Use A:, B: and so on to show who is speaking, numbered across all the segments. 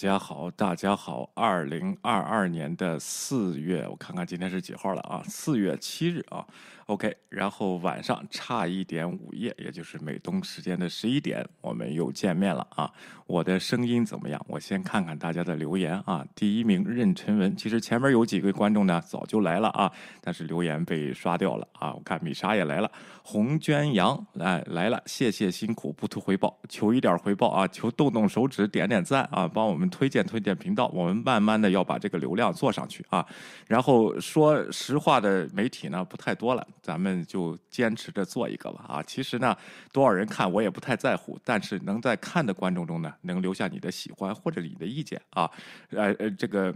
A: 家好，大家好，二零二二年的四月，我看看今天是几号了啊？四月七日啊。OK，然后晚上差一点午夜，也就是美东时间的十一点，我们又见面了啊！我的声音怎么样？我先看看大家的留言啊。第一名任晨文，其实前面有几位观众呢，早就来了啊，但是留言被刷掉了啊。我看米莎也来了，红娟阳来来了，谢谢辛苦，不图回报，求一点回报啊，求动动手指点点赞啊，帮我们推荐推荐频道，我们慢慢的要把这个流量做上去啊。然后说实话的媒体呢，不太多了。咱们就坚持着做一个吧啊！其实呢，多少人看我也不太在乎，但是能在看的观众中呢，能留下你的喜欢或者你的意见啊，呃呃，这个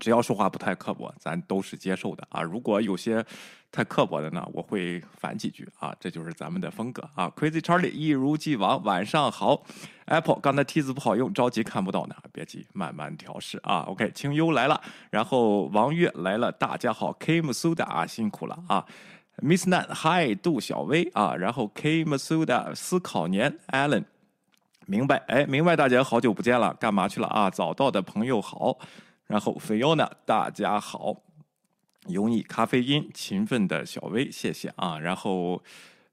A: 只要说话不太刻薄，咱都是接受的啊。如果有些太刻薄的呢，我会反几句啊，这就是咱们的风格啊。Crazy Charlie 一如既往，晚上好。Apple 刚才梯子不好用，着急看不到呢，别急，慢慢调试啊。OK，清幽来了，然后王月来了，大家好，Kim Suda 啊，辛苦了啊。Miss Nan，Hi，杜小薇啊，然后 K Masuda 思考年，Allen，明白，哎，明白，大家好久不见了，干嘛去了啊？早到的朋友好，然后 Fiona，大家好，油腻咖啡因，勤奋的小薇，谢谢啊，然后。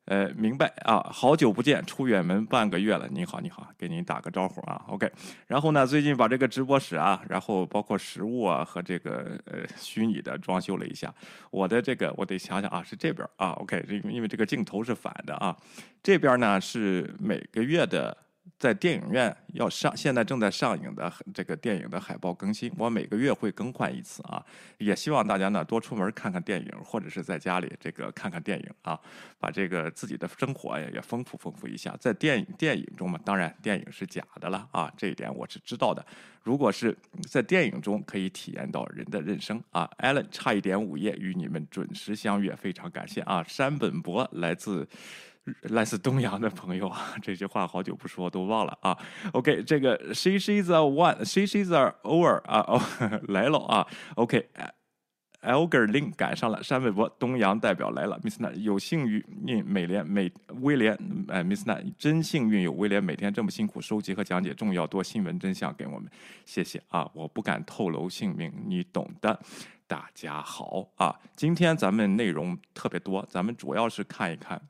A: 呃，明白啊，好久不见，出远门半个月了。你好，你好，给您打个招呼啊。OK，然后呢，最近把这个直播室啊，然后包括实物啊和这个呃虚拟的装修了一下。我的这个我得想想啊，是这边啊。OK，这因为这个镜头是反的啊，这边呢是每个月的。在电影院要上，现在正在上映的这个电影的海报更新，我每个月会更换一次啊。也希望大家呢多出门看看电影，或者是在家里这个看看电影啊，把这个自己的生活呀也丰富丰富一下。在电影电影中嘛，当然电影是假的了啊，这一点我是知道的。如果是在电影中可以体验到人的人生啊，Allen 差一点午夜与你们准时相约，非常感谢啊。山本博来自。来自东阳的朋友啊，这句话好久不说都忘了啊。OK，这个 She she's a one，She she's a over 啊哦 来了啊。OK，Elger Lin 赶上了，山微博东阳代表来了。Miss Na 有幸运美联美威廉哎，Miss Na 真幸运有威廉每天这么辛苦收集和讲解重要多新闻真相给我们，谢谢啊！我不敢透露姓名，你懂的。大家好啊，今天咱们内容特别多，咱们主要是看一看。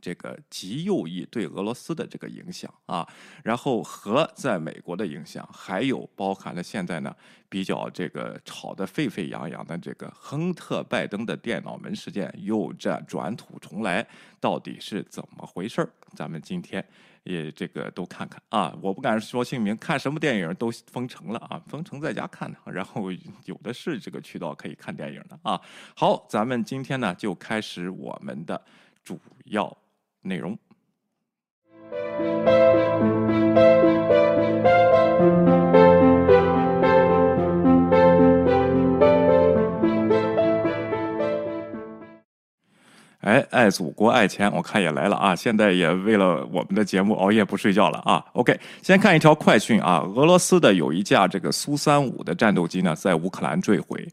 A: 这个极右翼对俄罗斯的这个影响啊，然后和在美国的影响，还有包含了现在呢比较这个吵得沸沸扬扬的这个亨特拜登的电脑门事件又这转土重来，到底是怎么回事儿？咱们今天也这个都看看啊，我不敢说姓名，看什么电影都封城了啊，封城在家看呢，然后有的是这个渠道可以看电影的啊。好，咱们今天呢就开始我们的。主要内容。哎，爱祖国爱钱，我看也来了啊！现在也为了我们的节目熬夜不睡觉了啊！OK，先看一条快讯啊，俄罗斯的有一架这个苏三五的战斗机呢，在乌克兰坠毁，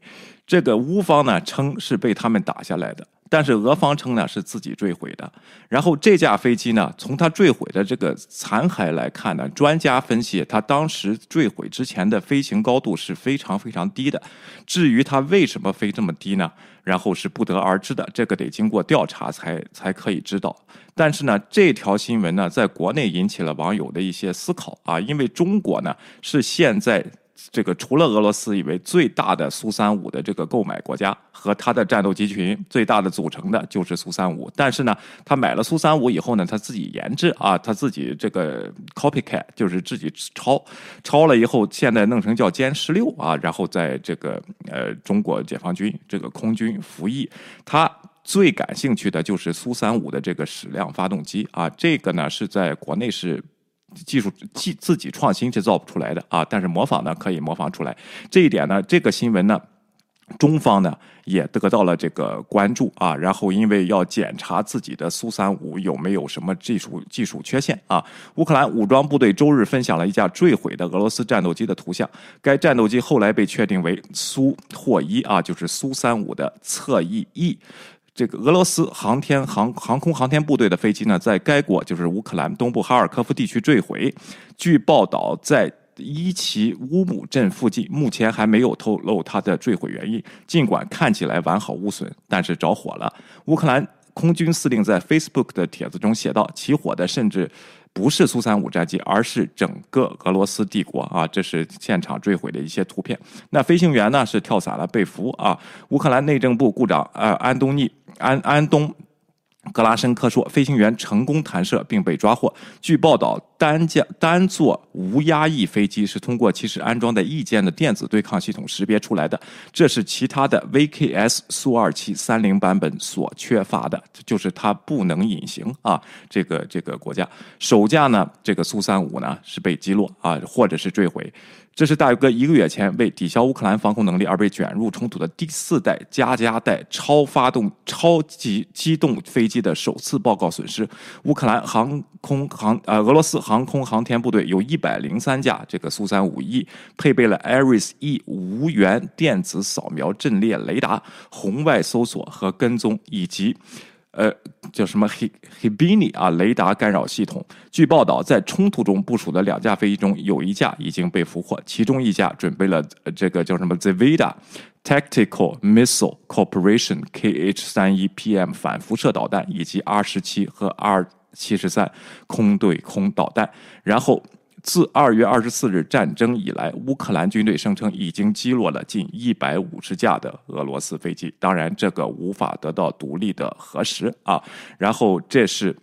A: 这个乌方呢称是被他们打下来的。但是俄方称呢是自己坠毁的，然后这架飞机呢，从它坠毁的这个残骸来看呢，专家分析它当时坠毁之前的飞行高度是非常非常低的。至于它为什么飞这么低呢？然后是不得而知的，这个得经过调查才才可以知道。但是呢，这条新闻呢，在国内引起了网友的一些思考啊，因为中国呢是现在。这个除了俄罗斯以为最大的苏三五的这个购买国家和它的战斗机群最大的组成的就是苏三五，但是呢，他买了苏三五以后呢，他自己研制啊，他自己这个 copycat 就是自己抄，抄了以后现在弄成叫歼十六啊，然后在这个呃中国解放军这个空军服役，他最感兴趣的就是苏三五的这个矢量发动机啊，这个呢是在国内是。技术自自己创新是造不出来的啊，但是模仿呢可以模仿出来。这一点呢，这个新闻呢，中方呢也得到了这个关注啊。然后因为要检查自己的苏三五有没有什么技术技术缺陷啊，乌克兰武装部队周日分享了一架坠毁的俄罗斯战斗机的图像。该战斗机后来被确定为苏霍伊啊，就是苏三五的侧翼翼。这个俄罗斯航天航航空航天部队的飞机呢，在该国就是乌克兰东部哈尔科夫地区坠毁。据报道，在伊奇乌姆镇附近，目前还没有透露它的坠毁原因。尽管看起来完好无损，但是着火了。乌克兰空军司令在 Facebook 的帖子中写道：“起火的甚至不是苏三五战机，而是整个俄罗斯帝国啊！”这是现场坠毁的一些图片。那飞行员呢是跳伞了，被俘啊。乌克兰内政部部长呃安东尼安安东。格拉申科说，飞行员成功弹射并被抓获。据报道，单架单座无压翼飞机是通过其实安装的翼键的电子对抗系统识别出来的，这是其他的 VKS 苏二七三零版本所缺乏的，就是它不能隐形啊。这个这个国家首架呢，这个苏三五呢是被击落啊，或者是坠毁。这是大哥一个月前为抵消乌克兰防空能力而被卷入冲突的第四代加加代超发动超级机动飞机的首次报告损失。乌克兰航空航呃俄罗斯航空航天部队有一百零三架这个苏三五 E，配备了 Ares E 无源电子扫描阵列雷达、红外搜索和跟踪以及。呃，叫什么 He Hebini 啊？雷达干扰系统。据报道，在冲突中部署的两架飞机中，有一架已经被俘获，其中一架准备了这个叫什么 Zveda Tactical Missile Corporation KH 三一 PM 反辐射导弹，以及 R 十七和 R 七十三空对空导弹。然后。自二月二十四日战争以来，乌克兰军队声称已经击落了近一百五十架的俄罗斯飞机。当然，这个无法得到独立的核实啊。然后，这是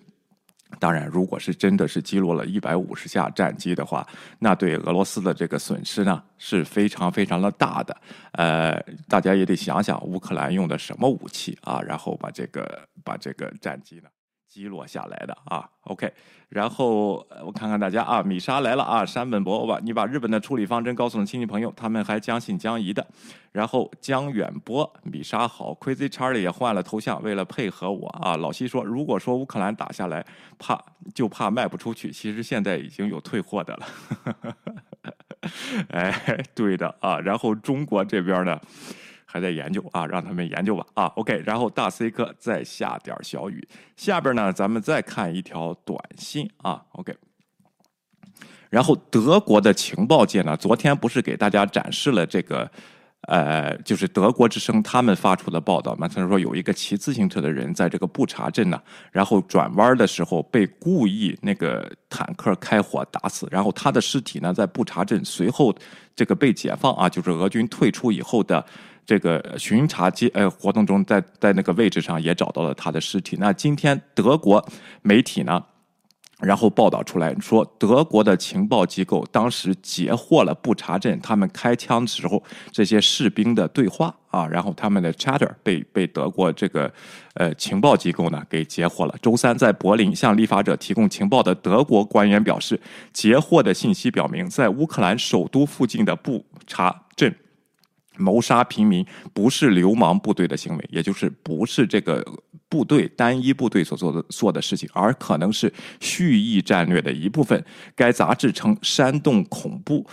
A: 当然，如果是真的是击落了一百五十架战机的话，那对俄罗斯的这个损失呢是非常非常的大的。呃，大家也得想想乌克兰用的什么武器啊，然后把这个把这个战机呢。击落下来的啊，OK，然后我看看大家啊，米莎来了啊，山本博吧，你把日本的处理方针告诉了亲戚朋友，他们还将信将疑的。然后江远波，米莎好，Crazy Charlie 也换了头像，为了配合我啊。老西说，如果说乌克兰打下来，怕就怕卖不出去，其实现在已经有退货的了。哎，对的啊，然后中国这边呢？还在研究啊，让他们研究吧啊。OK，然后大 C 哥再下点小雨。下边呢，咱们再看一条短信啊。OK，然后德国的情报界呢，昨天不是给大家展示了这个呃，就是德国之声他们发出的报道嘛？他说有一个骑自行车的人在这个布查镇呢，然后转弯的时候被故意那个坦克开火打死，然后他的尸体呢在布查镇随后这个被解放啊，就是俄军退出以后的。这个巡查机呃活动中，在在那个位置上也找到了他的尸体。那今天德国媒体呢，然后报道出来说，德国的情报机构当时截获了布查镇他们开枪时候这些士兵的对话啊，然后他们的 chatter 被被德国这个呃情报机构呢给截获了。周三在柏林向立法者提供情报的德国官员表示，截获的信息表明，在乌克兰首都附近的布查。谋杀平民不是流氓部队的行为，也就是不是这个部队单一部队所做的做的事情，而可能是蓄意战略的一部分。该杂志称煽动恐怖，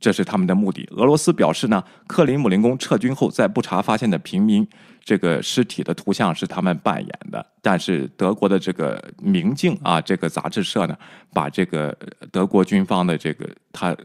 A: 这是他们的目的。俄罗斯表示呢，克林姆林宫撤军后在布查发现的平民这个尸体的图像是他们扮演的，但是德国的这个《明镜》啊这个杂志社呢，把这个德国军方的这个他。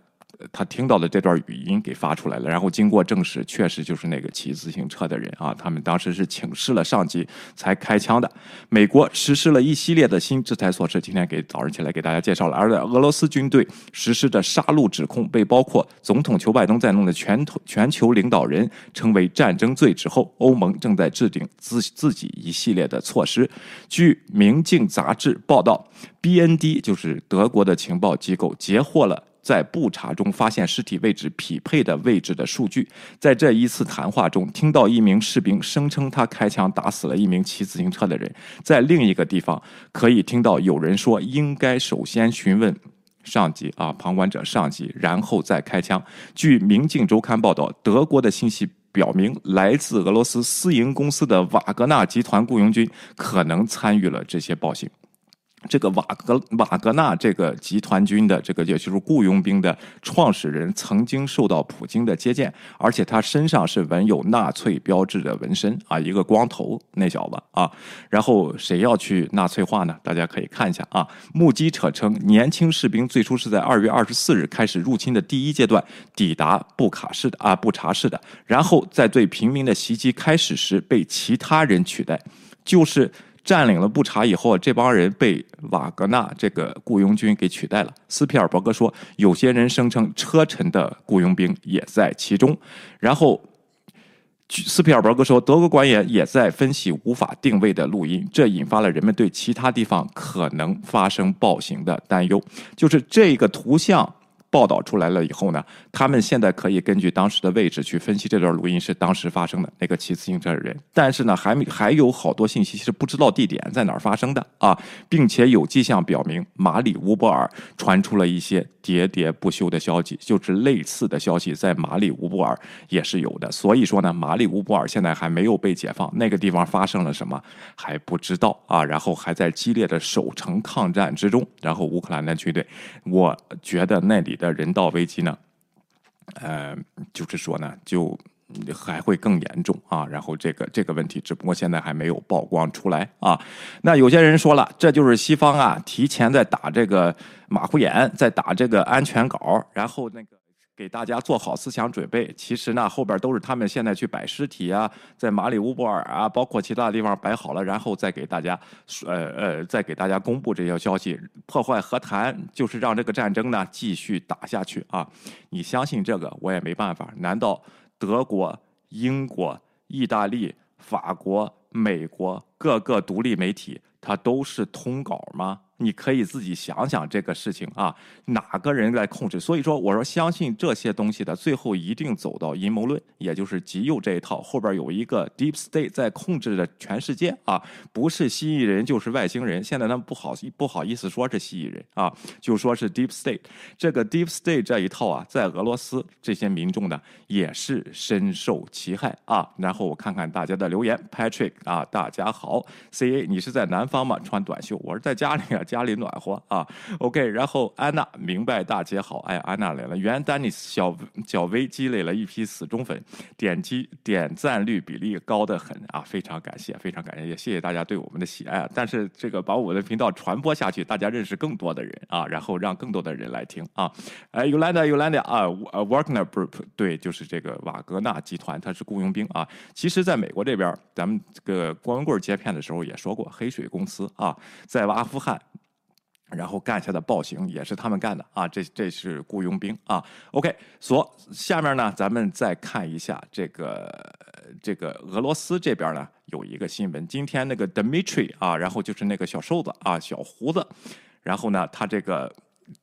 A: 他听到的这段语音给发出来了，然后经过证实，确实就是那个骑自行车的人啊。他们当时是请示了上级才开枪的。美国实施了一系列的新制裁措施，今天给早上起来给大家介绍了。而在俄罗斯军队实施的杀戮指控被包括总统裘拜登在内的全全球领导人称为战争罪之后，欧盟正在制定自自己一系列的措施。据《明镜》杂志报道，BND 就是德国的情报机构截获了。在布查中发现尸体位置匹配的位置的数据，在这一次谈话中，听到一名士兵声称他开枪打死了一名骑自行车的人。在另一个地方，可以听到有人说应该首先询问上级啊，旁观者上级，然后再开枪。据《明镜周刊》报道，德国的信息表明，来自俄罗斯私营公司的瓦格纳集团雇佣军可能参与了这些暴行。这个瓦格瓦格纳这个集团军的这个也就是雇佣兵的创始人，曾经受到普京的接见，而且他身上是纹有纳粹标志的纹身啊，一个光头那小子啊。然后谁要去纳粹化呢？大家可以看一下啊。目击者称，年轻士兵最初是在二月二十四日开始入侵的第一阶段抵达布卡市的啊布查市的，然后在对平民的袭击开始时被其他人取代，就是。占领了布查以后，这帮人被瓦格纳这个雇佣军给取代了。斯皮尔伯格说，有些人声称车臣的雇佣兵也在其中。然后，斯皮尔伯格说，德国官员也在分析无法定位的录音，这引发了人们对其他地方可能发生暴行的担忧。就是这个图像。报道出来了以后呢，他们现在可以根据当时的位置去分析这段录音是当时发生的那个骑自行车的人，但是呢，还没还有好多信息是不知道地点在哪儿发生的啊，并且有迹象表明马里乌波尔传出了一些喋喋不休的消息，就是类似的消息在马里乌波尔也是有的。所以说呢，马里乌波尔现在还没有被解放，那个地方发生了什么还不知道啊，然后还在激烈的守城抗战之中，然后乌克兰的军队，我觉得那里。的人道危机呢，呃，就是说呢，就还会更严重啊。然后这个这个问题，只不过现在还没有曝光出来啊。那有些人说了，这就是西方啊，提前在打这个马虎眼，在打这个安全稿，然后那个。给大家做好思想准备。其实呢，后边都是他们现在去摆尸体啊，在马里乌波尔啊，包括其他地方摆好了，然后再给大家，呃呃，再给大家公布这些消息，破坏和谈，就是让这个战争呢继续打下去啊！你相信这个，我也没办法。难道德国、英国、意大利、法国、美国各个独立媒体，它都是通稿吗？你可以自己想想这个事情啊，哪个人来控制？所以说，我说相信这些东西的，最后一定走到阴谋论，也就是极右这一套，后边有一个 deep state 在控制着全世界啊，不是蜥蜴人就是外星人。现在他们不好不好意思说是蜥蜴人啊，就说是 deep state。这个 deep state 这一套啊，在俄罗斯这些民众呢，也是深受其害啊。然后我看看大家的留言，Patrick 啊，大家好，CA 你是在南方吗？穿短袖，我是在家里啊。家里暖和啊，OK，然后安娜明白大姐好，哎，安娜来了。原丹尼斯小小薇积累了一批死忠粉，点击点赞率比例高得很啊，非常感谢，非常感谢，也谢谢大家对我们的喜爱。但是这个把我的频道传播下去，大家认识更多的人啊，然后让更多的人来听啊。哎，Yolanda，Yolanda 啊，呃，Wagner Group，对，就是这个瓦格纳集团，他是雇佣兵啊。其实，在美国这边，咱们这个光棍接片的时候也说过，黑水公司啊，在阿富汗。然后干下的暴行也是他们干的啊，这这是雇佣兵啊。OK，所下面呢，咱们再看一下这个这个俄罗斯这边呢有一个新闻，今天那个 Dmitry 啊，然后就是那个小瘦子啊，小胡子，然后呢，他这个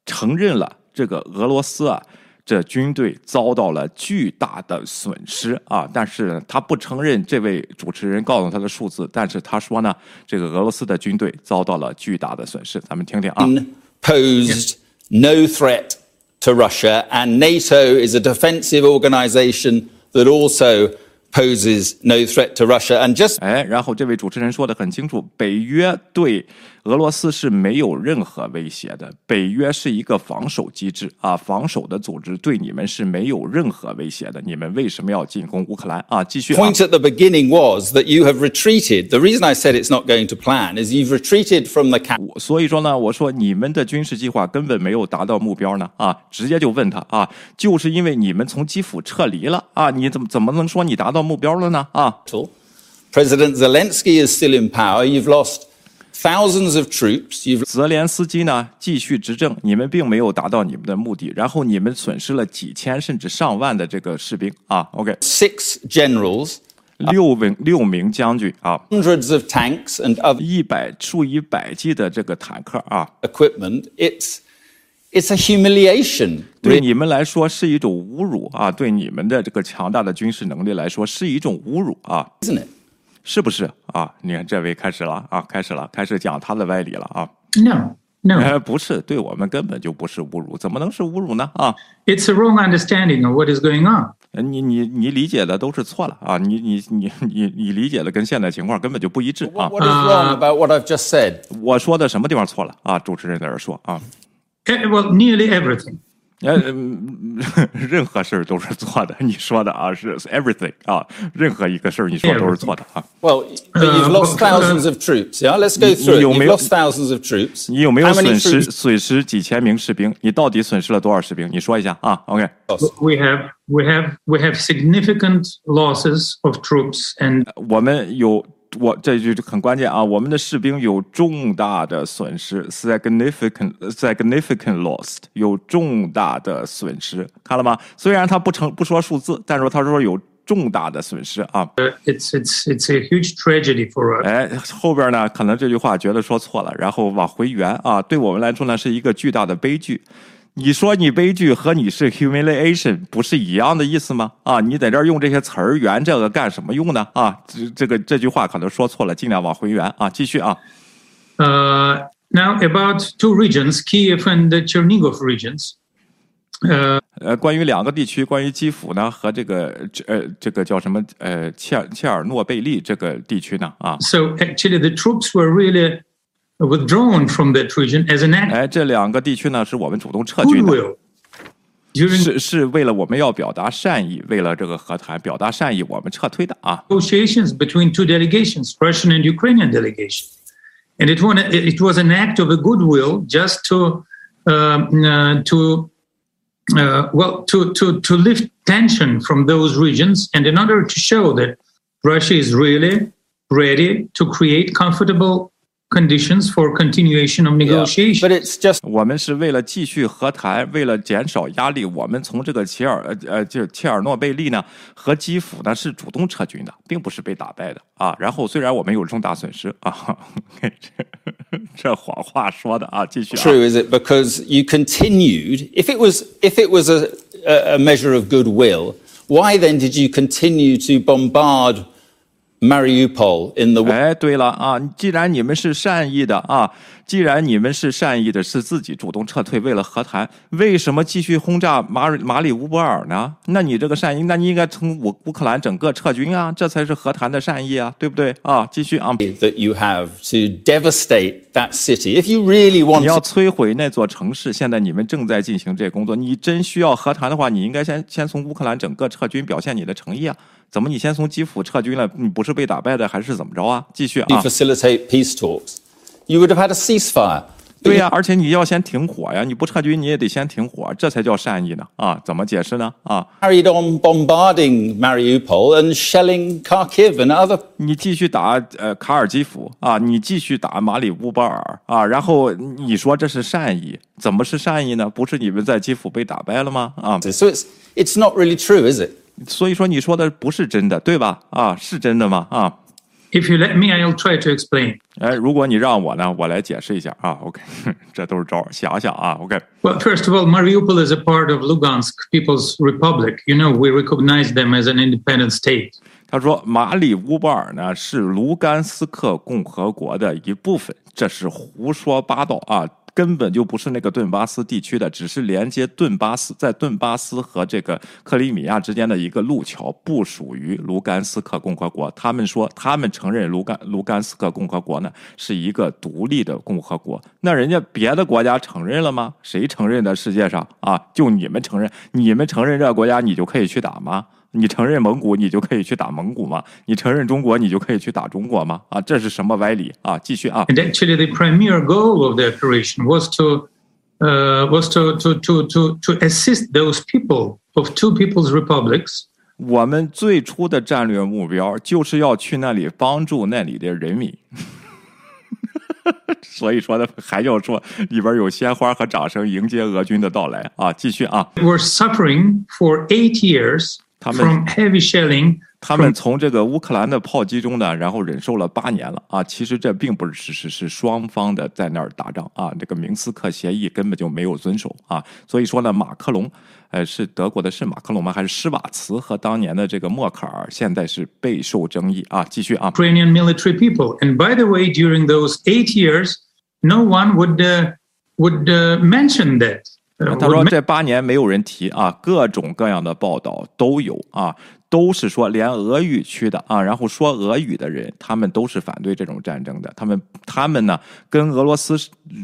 A: 承认了这个俄罗斯啊。这军队遭到了巨大的损失啊！但是他不承认这位主持人告诉他的数字，但是他说呢，这个俄罗斯的军队遭到了巨大的损失。咱们听听啊。
B: Posed no threat to Russia, and NATO is a defensive organization that also poses no threat to Russia. And just
A: 哎，然后这位主持人说的很清楚，北约对。俄罗斯是没有任何威胁的。北约是一个防守机制啊，防守的组织对你们是没有任何威胁的。你们为什么要进攻乌克兰啊？继续。
B: Point at the beginning was that you have retreated. The reason I said it's not going to plan is you've retreated from the camp.
A: 所以说呢，我说你们的军事计划根本没有达到目标呢啊！直接就问他啊，就是因为你们从基辅撤离了啊，你怎么怎么能说你达到目标了呢啊？
B: President Zelensky is still in power. You've lost. thousands of troops. You've
A: 泽连斯基呢继续执政，你们并没有达到你们的目的，然后你们损失了几千甚至上万的这个士兵啊。
B: OK，six generals,
A: 六名六名将军啊
B: ，hundreds of tanks and other
A: 一百数以百计的这个坦克啊
B: ，equipment. It's it's a humiliation.
A: 对你们来说是一种侮辱啊，对你们的这个强大的军事能力来说是一种侮辱啊。
B: Isn't it?
A: 是不是啊？你看这位开始了啊，开始了，开始讲他的歪理了啊。
C: No, no，、
A: 呃、不是，对我们根本就不是侮辱，怎么能是侮辱呢？啊
C: ，It's a wrong understanding of what is going on。
A: 你你你理解的都是错了啊！你你你你你理解的跟现在情况根本就不一致啊
B: ！What is wrong about what I've just said？
A: 我说的什么地方错了啊？主持人在这说啊。
C: Well, nearly everything.
A: 呃，嗯任何事儿都是错的。你说的啊是 everything 啊，任何一个事儿你说都是错的啊。
B: Well, but you've
C: Uh,
B: lost
C: uh,
B: thousands of troops. Yeah, let's go through it.
A: you
B: You've lost thousands of troops.
A: 你有没有损失损失几千名士兵？你到底损失了多少士兵？你说一下啊
C: ？OK，We have we have we have significant losses of troops and
A: 我们有我这句很关键啊，我们的士兵有重大的损失，significant significant lost，有重大的损失，看了吗？虽然他不成不说数字，但是他说有重大的损失啊。
C: it's it's it's a huge tragedy for us.
A: 哎，后边呢，可能这句话觉得说错了，然后往回圆啊，对我们来说呢是一个巨大的悲剧。你说你悲剧和你是 humiliation 不是一样的意思吗？啊，你在这儿用这些词儿圆这个干什么用呢？啊，这这个这句话可能说错了，尽量往回圆啊，继续啊。
C: Uh, now about two regions, Kiev and the Chernigov regions. Uh,
A: 呃，关于两个地区，关于基辅呢和这个呃这个叫什么呃切尔切尔诺贝利这个地区呢啊
C: ，so actually, the troops were really withdrawn from that region as an act
A: 哎，这两个地区呢是我们主动撤
C: of
A: 军的。
C: goodwill. During
A: 是是为了我们要表达善意，为了这个和谈表达善意，我们撤退的啊。
C: negotiations between two delegations, Russian and Ukrainian delegation, and it was it was an act of a goodwill just to um, uh, to uh, well to to to lift tension from those regions, and in order to show that Russia is really ready to create comfortable conditions for continuation of negotiations.
B: But it's just
A: 我们是为了继续和谈，为了减少压力，我们从这个切尔呃呃，就是切尔诺贝利呢和基辅呢是主动撤军的，并不是被打败的啊。然后虽然我们有重大损失啊，这这谎话说的啊，继续啊。
B: true, is it? Because you continued. If it was, if it was a, a a measure of goodwill, why then did you continue to bombard Mariupol in the?
A: 哎，对了啊，既然你们是善意的啊，既然你们是善意的，是自己主动撤退，为了和谈，为什么继续轰炸马里马里乌波尔呢？那你这个善意，那你应该从乌乌克兰整个撤军啊，这才是和谈的善意啊，对不对啊？继续啊
B: ，that you have to devastate that city. If you really want
A: 你
B: 要
A: 摧毁那座城市，现在你们正在进行这工作。你真需要和谈的话，你应该先先从乌克兰整个撤军，表现你的诚意啊。怎么你先从基辅撤军了？你不是被打败的，还是怎么着啊？继续啊
B: ！facilitate peace talks, you would have had a ceasefire.
A: 对呀、而且你要先停火呀，你不撤军你也得先停火，这才叫善意呢啊！怎么解释呢啊
B: ？Carried on bombarding Mariupol and shelling Kharkiv and other
A: 你继续打呃卡尔基辅啊，你继续打马里乌波尔啊，然后你说这是善意，怎么是善意呢？不是你们在基辅被打败了吗？啊
B: ，So it's it's not really true, is it?
A: 所以说你说的不是真的，对吧？啊，是真的吗？啊
C: ，If you let me, I'll try to explain.
A: 哎，如果你让我呢，我来解释一下啊。OK，这都是招儿，想想啊。
C: OK，Well, first of all, Mariupol is a part of Lugansk People's Republic. You know, we recognize them as an independent state.
A: 他说马里乌波尔呢是卢甘斯克共和国的一部分，这是胡说八道啊！根本就不是那个顿巴斯地区的，只是连接顿巴斯在顿巴斯和这个克里米亚之间的一个路桥，不属于卢甘斯克共和国。他们说他们承认卢甘卢甘斯克共和国呢是一个独立的共和国，那人家别的国家承认了吗？谁承认的？世界上啊，就你们承认，你们承认这个国家，你就可以去打吗？你承认蒙古，你就可以去打蒙古吗？你承认中国，你就可以去打中国吗？啊，这是什么歪理啊？继续啊
C: ！And actually, the premier goal of the operation was to uh, was to, to, to, to, to assist those people of two people's republics
A: 我们最初的战略目标就是要去那里帮助那里的人民。所以说呢，还要说里边有鲜花和掌声迎接俄军的到来啊！继续啊
C: ！were suffering for eight years
A: 他们-
C: from heavy shelling
A: 他们从这个乌克兰的炮击中呢，然后忍受了八年了啊！其实这并不是事实，是双方的在那儿打仗啊。这个明斯克协议根本就没有遵守啊。所以说呢，马克龙，呃，是德国的是马克龙吗？还是施瓦茨和当年的这个默克尔，现在是备受争议啊。继续啊
C: ，Ukrainian military people. And by the way, during those eight years, no one would uh, would uh, mention that
A: 他说这八年没有人提啊，各种各样的报道都有啊。都是说连俄语区的啊，然后说俄语的人，他们都是反对这种战争的。他们他们呢，跟俄罗斯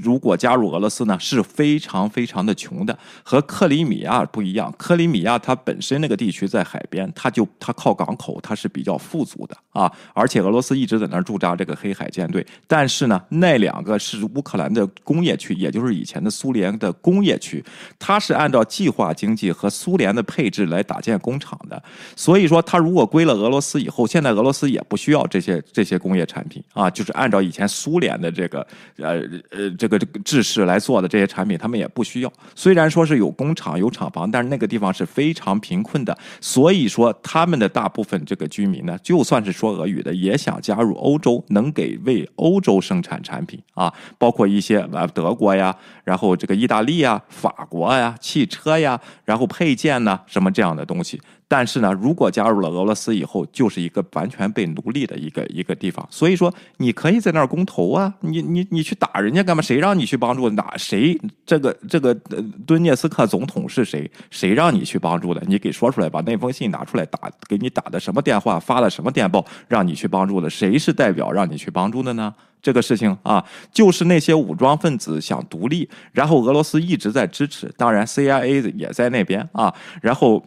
A: 如果加入俄罗斯呢，是非常非常的穷的。和克里米亚不一样，克里米亚它本身那个地区在海边，它就它靠港口，它是比较富足的啊。而且俄罗斯一直在那儿驻扎这个黑海舰队。但是呢，那两个是乌克兰的工业区，也就是以前的苏联的工业区，它是按照计划经济和苏联的配置来打建工厂的，所以。说，他如果归了俄罗斯以后，现在俄罗斯也不需要这些这些工业产品啊，就是按照以前苏联的这个呃呃这个这个制式来做的这些产品，他们也不需要。虽然说是有工厂有厂房，但是那个地方是非常贫困的。所以说，他们的大部分这个居民呢，就算是说俄语的，也想加入欧洲，能给为欧洲生产产品啊，包括一些呃德国呀，然后这个意大利呀、法国呀、汽车呀，然后配件呢，什么这样的东西。但是呢，如果加入了俄罗斯以后，就是一个完全被奴隶的一个一个地方。所以说，你可以在那儿公投啊，你你你去打人家干嘛？谁让你去帮助打谁？这个这个呃顿涅斯克总统是谁？谁让你去帮助的？你给说出来，把那封信拿出来打，给你打的什么电话，发了什么电报，让你去帮助的？谁是代表让你去帮助的呢？这个事情啊，就是那些武装分子想独立，然后俄罗斯一直在支持，当然 CIA 也在那边啊，然后。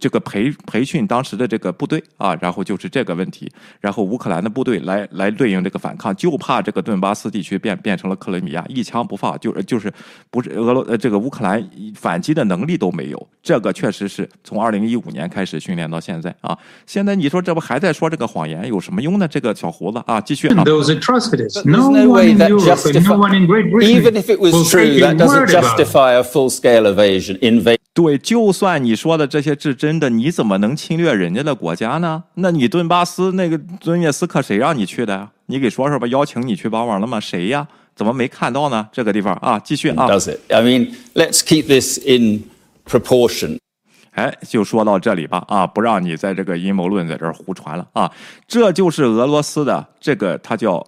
A: 这个培培训当时的这个部队啊，然后就是这个问题，然后乌克兰的部队来来对应这个反抗，就怕这个顿巴斯地区变变成了克里米亚，一枪不放，就就是不是俄罗呃这个乌克兰反击的能力都没有，这个确实是从二零一五年开始训练到现在啊，现在你说这不还在说这个谎言有什么用呢？这个小胡子啊，继续啊。
B: Those atrocities. No one in Europe, no one in Great Britain. Even if it was true, that doesn't justify a full-scale invasion. Invasion.
A: 对，就算你说的这些是真的，你怎么能侵略人家的国家呢？那你顿巴斯那个顿涅斯克谁让你去的呀？你给说说吧，邀请你去帮忙了吗？谁呀？怎么没看到呢？这个地方啊，继续啊。
B: Does it? I mean, let's keep this in proportion.
A: 哎，就说到这里吧啊，不让你在这个阴谋论在这儿胡传了啊。这就是俄罗斯的这个，它叫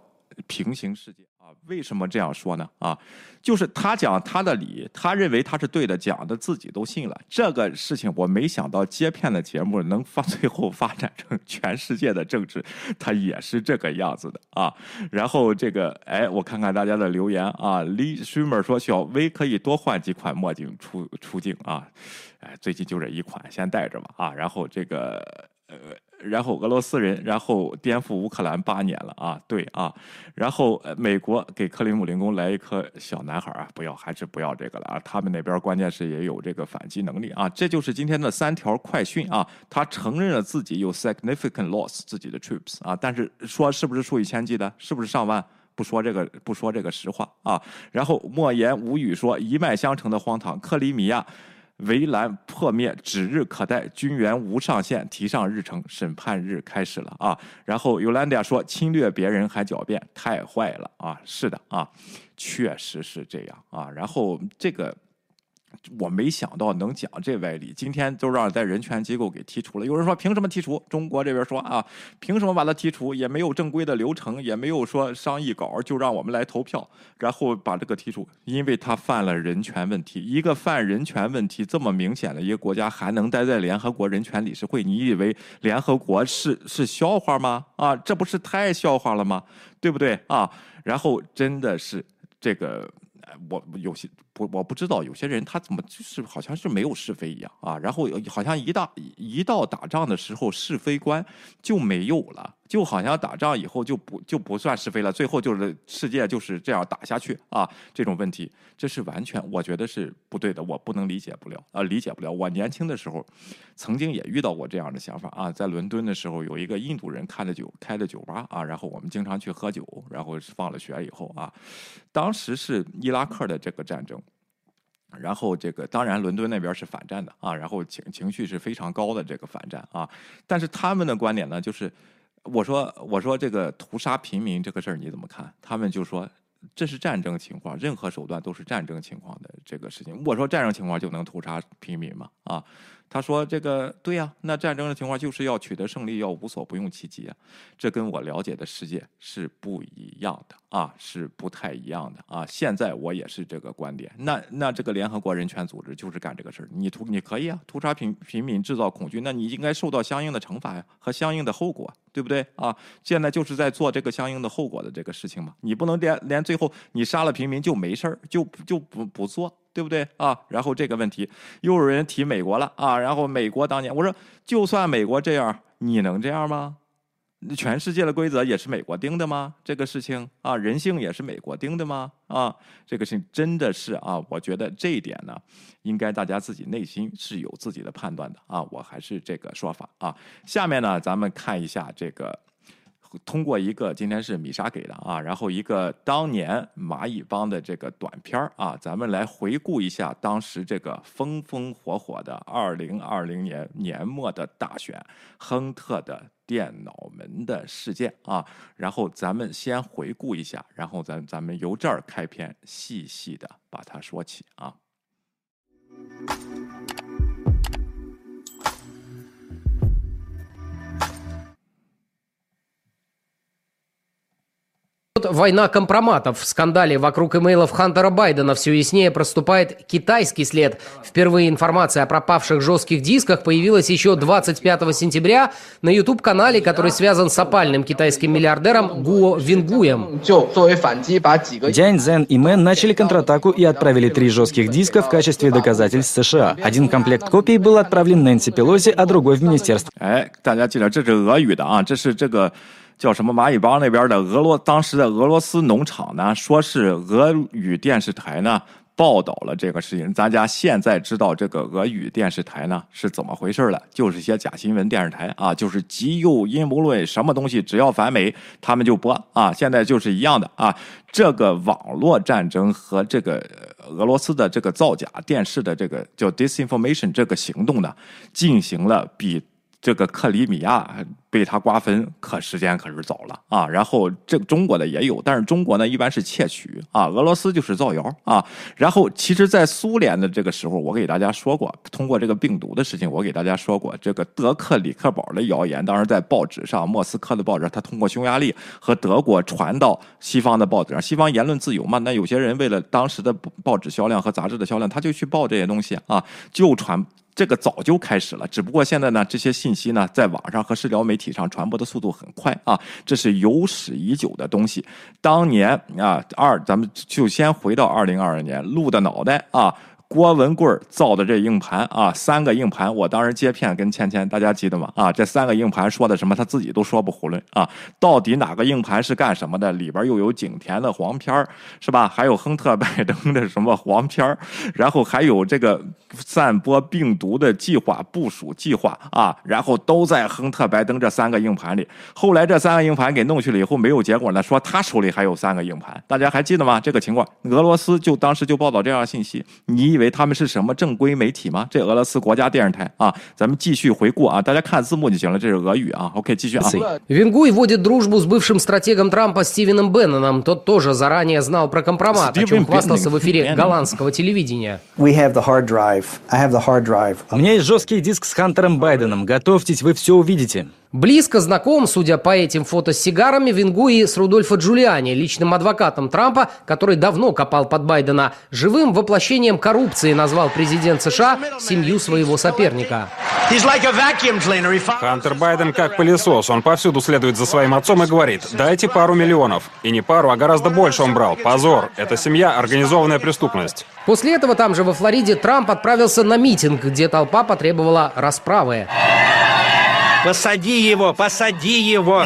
A: 平行世界啊。为什么这样说呢？啊？就是他讲他的理，他认为他是对的，讲的自己都信了。这个事情我没想到，接片的节目能发 最后发展成全世界的政治，他也是这个样子的啊。然后这个，哎，我看看大家的留言啊。李 Schumer 说小薇可以多换几款墨镜出出镜啊，哎，最近就这一款，先带着吧啊。然后这个呃。然后俄罗斯人，然后颠覆乌克兰八年了。啊，对啊，然后美国给克里姆林宫来一颗小男孩啊，不要，还是不要这个了。啊，他们那边关键是也有这个反击能力。啊，这就是今天的三条快讯啊，他承认了自己有 significant loss 自己的 troops 啊，但是说是不是数以千计的，是不是上万，不说这个，不说这个实话啊，然后莫言无语说一脉相承的荒唐，克里米亚。围栏破灭指日可待，军援无上限，提上日程，审判日开始了啊！然后尤兰迪亚说：“侵略别人还狡辩，太坏了啊！”是的啊，确实是这样啊。然后这个。我没想到能讲这歪理，今天都让在人权机构给剔除了。有人说凭什么剔除？中国这边说啊，凭什么把它剔除？也没有正规的流程，也没有说商议稿，就让我们来投票，然后把这个剔除，因为他犯了人权问题。一个犯人权问题这么明显的一个国家，还能待在联合国人权理事会？你以为联合国是是笑话吗？啊，这不是太笑话了吗？对不对啊？然后真的是这个。我有些不，我不知道有些人他怎么就是好像是没有是非一样啊，然后好像一到一到打仗的时候是非观就没有了。就好像打仗以后就不就不算是非了，最后就是世界就是这样打下去啊，这种问题这是完全我觉得是不对的，我不能理解不了啊，理解不了。我年轻的时候曾经也遇到过这样的想法啊，在伦敦的时候有一个印度人开的酒开的酒吧啊，然后我们经常去喝酒，然后放了学以后啊，当时是伊拉克的这个战争，然后这个当然伦敦那边是反战的啊，然后情情绪是非常高的这个反战啊，但是他们的观点呢就是。我说我说这个屠杀平民这个事儿你怎么看？他们就说这是战争情况，任何手段都是战争情况的这个事情。我说战争情况就能屠杀平民吗？啊？他说：“这个对呀，那战争的情况就是要取得胜利，要无所不用其极啊！这跟我了解的世界是不一样的啊，是不太一样的啊！现在我也是这个观点。那那这个联合国人权组织就是干这个事儿，你屠你可以啊，屠杀平平民，制造恐惧，那你应该受到相应的惩罚呀和相应的后果，对不对啊？现在就是在做这个相应的后果的这个事情嘛。你不能连连最后你杀了平民就没事儿，就就不不做。”对不对啊？然后这个问题又有人提美国了啊！然后美国当年我说，就算美国这样，你能这样吗？全世界的规则也是美国定的吗？这个事情啊，人性也是美国定的吗？啊，这个事情真的是啊，我觉得这一点呢，应该大家自己内心是有自己的判断的啊。我还是这个说法啊。下面呢，咱们看一下这个。通过一个今天是米莎给的啊，然后一个当年蚂蚁帮的这个短片啊，咱们来回顾一下当时这个风风火火的二零二零年年末的大选，亨特的电脑门的事件啊，然后咱们先回顾一下，然后咱咱们由这儿开篇，细细的把它说起啊。
D: Война компроматов. В скандале вокруг имейлов Хантера Байдена все яснее проступает китайский след. Впервые информация о пропавших жестких дисках появилась еще 25 сентября на YouTube-канале, который связан с опальным китайским миллиардером Гуо Вингуем.
E: Дянь Зен и Мэн начали контратаку и отправили три жестких диска в качестве доказательств США. Один комплект копий был отправлен Нэнси Пелоси, а другой в министерство.
A: 哎，大家记得这是俄语的啊，这是这个。 叫什么蚂蚁帮那边的俄罗当时的俄罗斯农场呢？说是俄语电视台呢报道了这个事情。咱家现在知道这个俄语电视台呢是怎么回事了，就是些假新闻电视台啊，就是极右阴谋论，什么东西只要反美他们就播啊。现在就是一样的啊。这个网络战争和这个俄罗斯的这个造假电视的这个叫 disinformation 这个行动呢，进行了比。这个克里米亚被他瓜分，可时间可是早了啊。然后这中国的也有，但是中国呢一般是窃取啊，俄罗斯就是造谣啊。然后其实，在苏联的这个时候，我给大家说过，通过这个病毒的事情，我给大家说过，这个德克里克堡的谣言，当时在报纸上，莫斯科的报纸，他通过匈牙利和德国传到西方的报纸上。西方言论自由嘛，那有些人为了当时的报纸销量和杂志的销量，他就去报这些东西啊，就传。这个早就开始了，只不过现在呢，这些信息呢，在网上和社交媒体上传播的速度很快啊，这是有史已久的东西。当年啊，二咱们就先回到二零二二年，鹿的脑袋啊。郭文贵造的这硬盘啊，三个硬盘，我当时接片跟芊芊，大家记得吗？啊，这三个硬盘说的什么，他自己都说不囫囵啊。到底哪个硬盘是干什么的？里边又有景甜的黄片是吧？还有亨特拜登的什么黄片 然后还有这个散播病毒的计划部署计划啊，然后都在亨特拜登这三个硬盘里。后来这三个硬盘给弄去了以后没有结果呢，说他手里还有三个硬盘，大家还记得吗？这个情况，俄罗斯就当时就报道这样信息，你以为？为他们是什么正规媒体吗？这俄罗斯国家电视台啊，咱们继续回顾啊，大家看字幕就行了。这是俄语啊，OK，继续啊。
D: Венгуй водит дружбу с бывшим стратегом Трампа Стивеном Бенноном. Тот тоже заранее знал про компромат, о чем хвастался в эфире голландского телевидения.
F: We have the hard drive. I have the hard drive.
E: У меня есть жесткий диск с Хантером Байденом. Готовьтесь, вы все увидите.
D: Близко знаком, судя по этим фото с сигарами, Вингуи с Рудольфо Джулиани, личным адвокатом Трампа, который давно копал под Байдена. Живым воплощением коррупции назвал президент США семью своего соперника.
G: Хантер Байден как пылесос. Он повсюду следует за своим отцом и говорит, дайте пару миллионов. И не пару, а гораздо больше он брал. Позор. Это семья – организованная преступность.
D: После этого там же во Флориде Трамп отправился на митинг, где толпа потребовала расправы.
H: Посади его, посади его!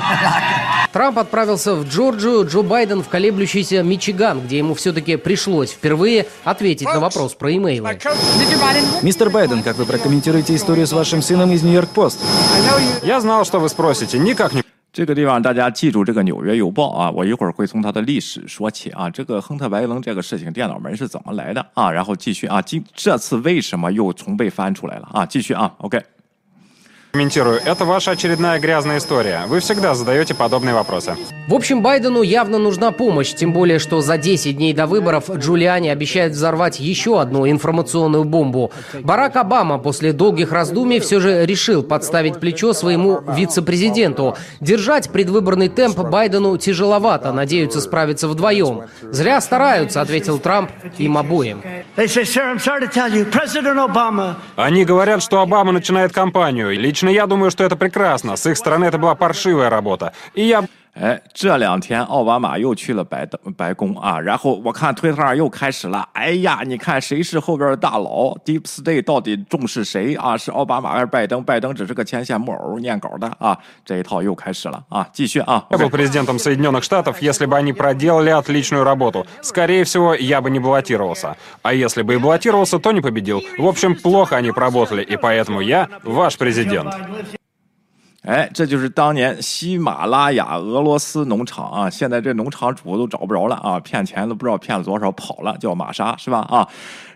D: Трамп отправился в Джорджию, Джо Байден в колеблющийся Мичиган, где ему все-таки пришлось впервые ответить на вопрос про имейлы.
E: Мистер Байден, как вы прокомментируете историю с вашим сыном из Нью-Йорк-Пост?
G: Я знал, что вы спросите, никак не
A: 这个地方大家记住这个《纽约邮报》啊，我一会儿会从它的历史说起啊。这个亨特·白登这个事情，电脑门是怎么来的啊？然后继续啊，今这次为什么又重被翻出来了啊？继续啊，OK。
G: Комментирую, это ваша очередная грязная история. Вы всегда задаете подобные вопросы.
D: В общем, Байдену явно нужна помощь, тем более, что за 10 дней до выборов Джулиани обещает взорвать еще одну информационную бомбу. Барак Обама после долгих раздумий все же решил подставить плечо своему вице-президенту. Держать предвыборный темп Байдену тяжеловато, надеются справиться вдвоем. «Зря стараются», — ответил Трамп им обоим.
G: Они говорят, что Обама начинает кампанию. Лично я думаю, что это прекрасно. С их стороны это была паршивая работа. И я
A: 哎，这两天奥巴马又去了白的白宫啊，然后我看推特上又开始了。哎呀，你看谁是后边的大佬？Deep State 到底重视谁啊？是奥巴马还是拜登？拜登只是个牵线木偶，念稿的啊。这一套又开始了啊，继续啊。
G: Я был президентом Соединенных Штатов, если бы они проделали отличную работу. Скорее всего, я бы не баллотировался. А если бы и баллотировался, то не победил. В общем, плохо они поработали, и поэтому я ваш президент.
A: 哎，这就是当年喜马拉雅俄罗斯农场啊，现在这农场主都找不着了啊，骗钱都不知道骗了多少，跑了，叫玛莎是吧？啊，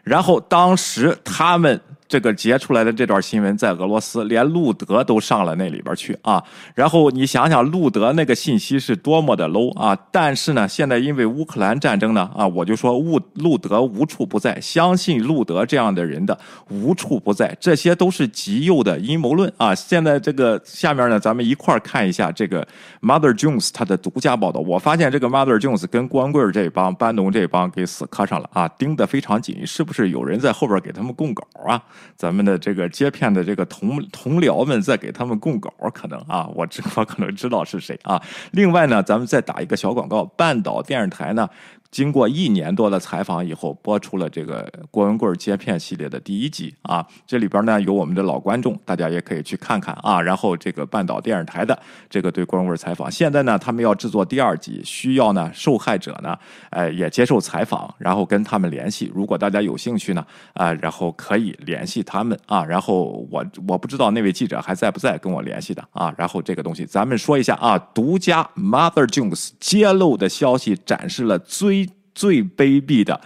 A: 然后当时他们。这个截出来的这段新闻在俄罗斯，连路德都上了那里边去啊。然后你想想，路德那个信息是多么的 low 啊！但是呢，现在因为乌克兰战争呢啊，我就说路路德无处不在，相信路德这样的人的无处不在，这些都是极右的阴谋论啊。现在这个下面呢，咱们一块儿看一下这个 Mother Jones 他的独家报道。我发现这个 Mother Jones 跟光棍这帮、班农这帮给死磕上了啊，盯得非常紧，是不是有人在后边给他们供稿啊？咱们的这个接片的这个同同僚们在给他们供稿，可能啊，我知我可能知道是谁啊。另外呢，咱们再打一个小广告，半岛电视台呢。经过一年多的采访以后，播出了这个郭文贵接片系列的第一集啊。这里边呢有我们的老观众，大家也可以去看看啊。然后这个半岛电视台的这个对郭文贵采访，现在呢他们要制作第二集，需要呢受害者呢，哎也接受采访，然后跟他们联系。如果大家有兴趣呢，啊，然后可以联系他们啊。然后我我不知道那位记者还在不在跟我联系的啊。然后这个东西咱们说一下啊，独家 Mother Jones 揭露的消息展示了最。最卑鄙的，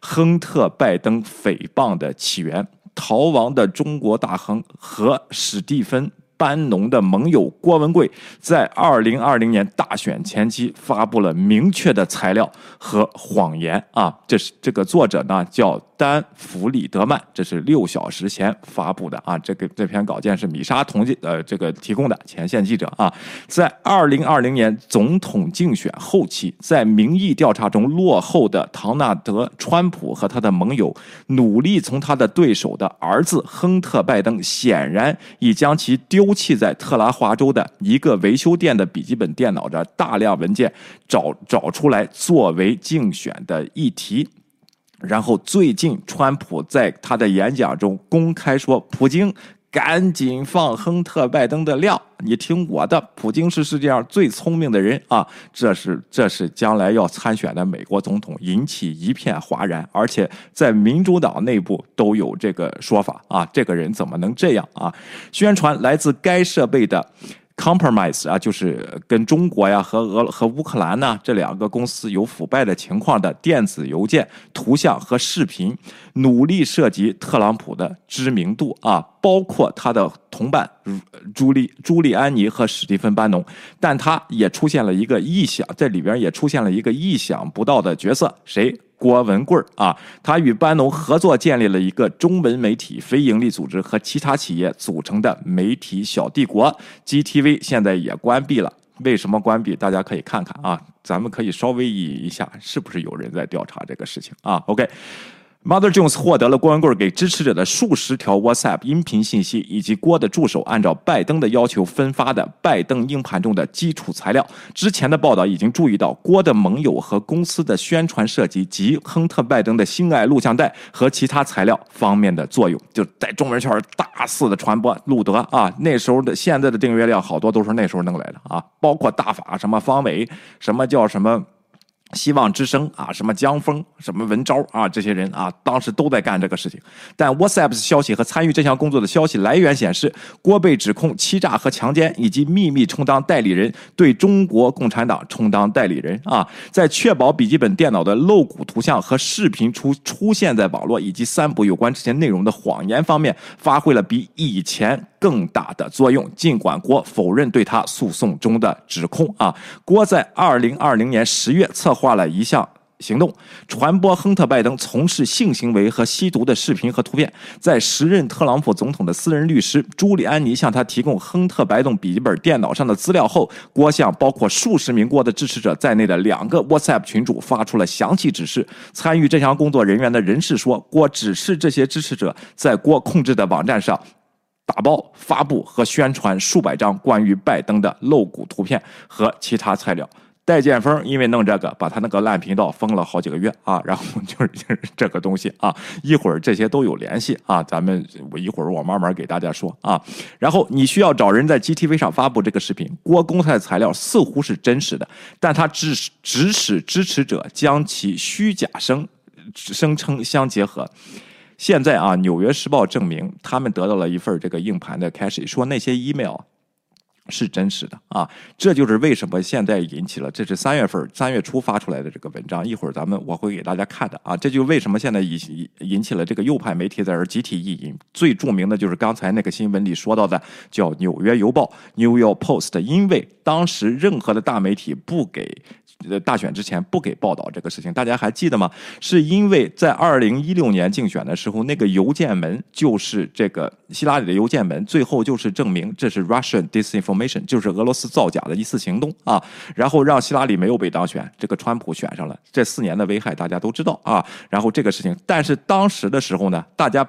A: 亨特·拜登诽谤的起源，逃亡的中国大亨和史蒂芬·班农的盟友郭文贵，在二零二零年大选前期发布了明确的材料和谎言啊！这是这个作者呢叫。丹弗里德曼，这是六小时前发布的啊。这个这篇稿件是米莎同呃这个提供的前线记者啊，在二零二零年总统竞选后期，在民意调查中落后的唐纳德·川普和他的盟友，努力从他的对手的儿子亨特·拜登，显然已将其丢丢弃在特拉华州的一个维修店的笔记本电脑的大量文件找找出来作为竞选的议题。然后最近，川普在他的演讲中公开说：“普京，赶紧放亨特·拜登的料，你听我的，普京是世界上最聪明的人啊！”这是这是将来要参选的美国总统，引起一片哗然，而且在民主党内部都有这个说法啊！这个人怎么能这样啊？宣传来自该设备的。Compromise 啊，就是跟中国呀和俄和乌克兰呢这两个公司有腐败的情况的电子邮件、图像和视频，努力涉及特朗普的知名度啊，包括他的同伴朱莉朱利安尼和史蒂芬班农，但他也出现了一个意想，在里边也出现了一个意想不到的角色，谁？郭文贵啊，他与班农合作建立了一个中文媒体非营利组织和其他企业组成的媒体小帝国 GTV，现在也关闭了。为什么关闭？大家可以看看啊，咱们可以稍微引一下，是不是有人在调查这个事情啊？OK。Mother Jones 获得了郭文贵给支持者的数十条 WhatsApp 音频信息，以及郭的助手按照拜登的要求分发的拜登硬盘中的基础材料。之前的报道已经注意到郭的盟友和公司的宣传设计及亨特·拜登的心爱录像带和其他材料方面的作用，就在中文圈大肆的传播。路德啊，那时候的现在的订阅量好多都是那时候弄来的啊，包括大法什么方伟，什么叫什么。希望之声啊，什么江峰、什么文昭啊，这些人啊，当时都在干这个事情。但 WhatsApp 消息和参与这项工作的消息来源显示，郭被指控欺诈和强奸，以及秘密充当代理人，对中国共产党充当代理人啊，在确保笔记本电脑的露骨图像和视频出出现在网络以及散布有关这些内容的谎言方面，发挥了比以前更大的作用。尽管郭否认对他诉讼中的指控啊，郭在二零二零年十月策。划了一项行动，传播亨特·拜登从事性行为和吸毒的视频和图片。在时任特朗普总统的私人律师朱利安尼向他提供亨特·拜登笔记本电脑上的资料后，郭向包括数十名郭的支持者在内的两个 WhatsApp 群主发出了详细指示。参与这项工作人员的人士说，郭指示这些支持者在郭控制的网站上打包、发布和宣传数百张关于拜登的露骨图片和其他材料。戴建峰因为弄这个，把他那个烂频道封了好几个月啊，然后就是这个东西啊，一会儿这些都有联系啊，咱们我一会儿我慢慢给大家说啊。然后你需要找人在 GTV 上发布这个视频，郭公开材料似乎是真实的，但他指指使支持者将其虚假声声称相结合。现在啊，《纽约时报》证明他们得到了一份这个硬盘的 cache，说那些 email。是真实的啊，这就是为什么现在引起了，这是三月份三月初发出来的这个文章，一会儿咱们我会给大家看的啊，这就为什么现在引引起了这个右派媒体在这集体意淫，最著名的就是刚才那个新闻里说到的，叫《纽约邮报》（New York Post），因为当时任何的大媒体不给。呃，大选之前不给报道这个事情，大家还记得吗？是因为在二零一六年竞选的时候，那个邮件门就是这个希拉里的邮件门，最后就是证明这是 Russian disinformation，就是俄罗斯造假的一次行动啊，然后让希拉里没有被当选，这个川普选上了。这四年的危害大家都知道啊。然后这个事情，但是当时的时候呢，大家。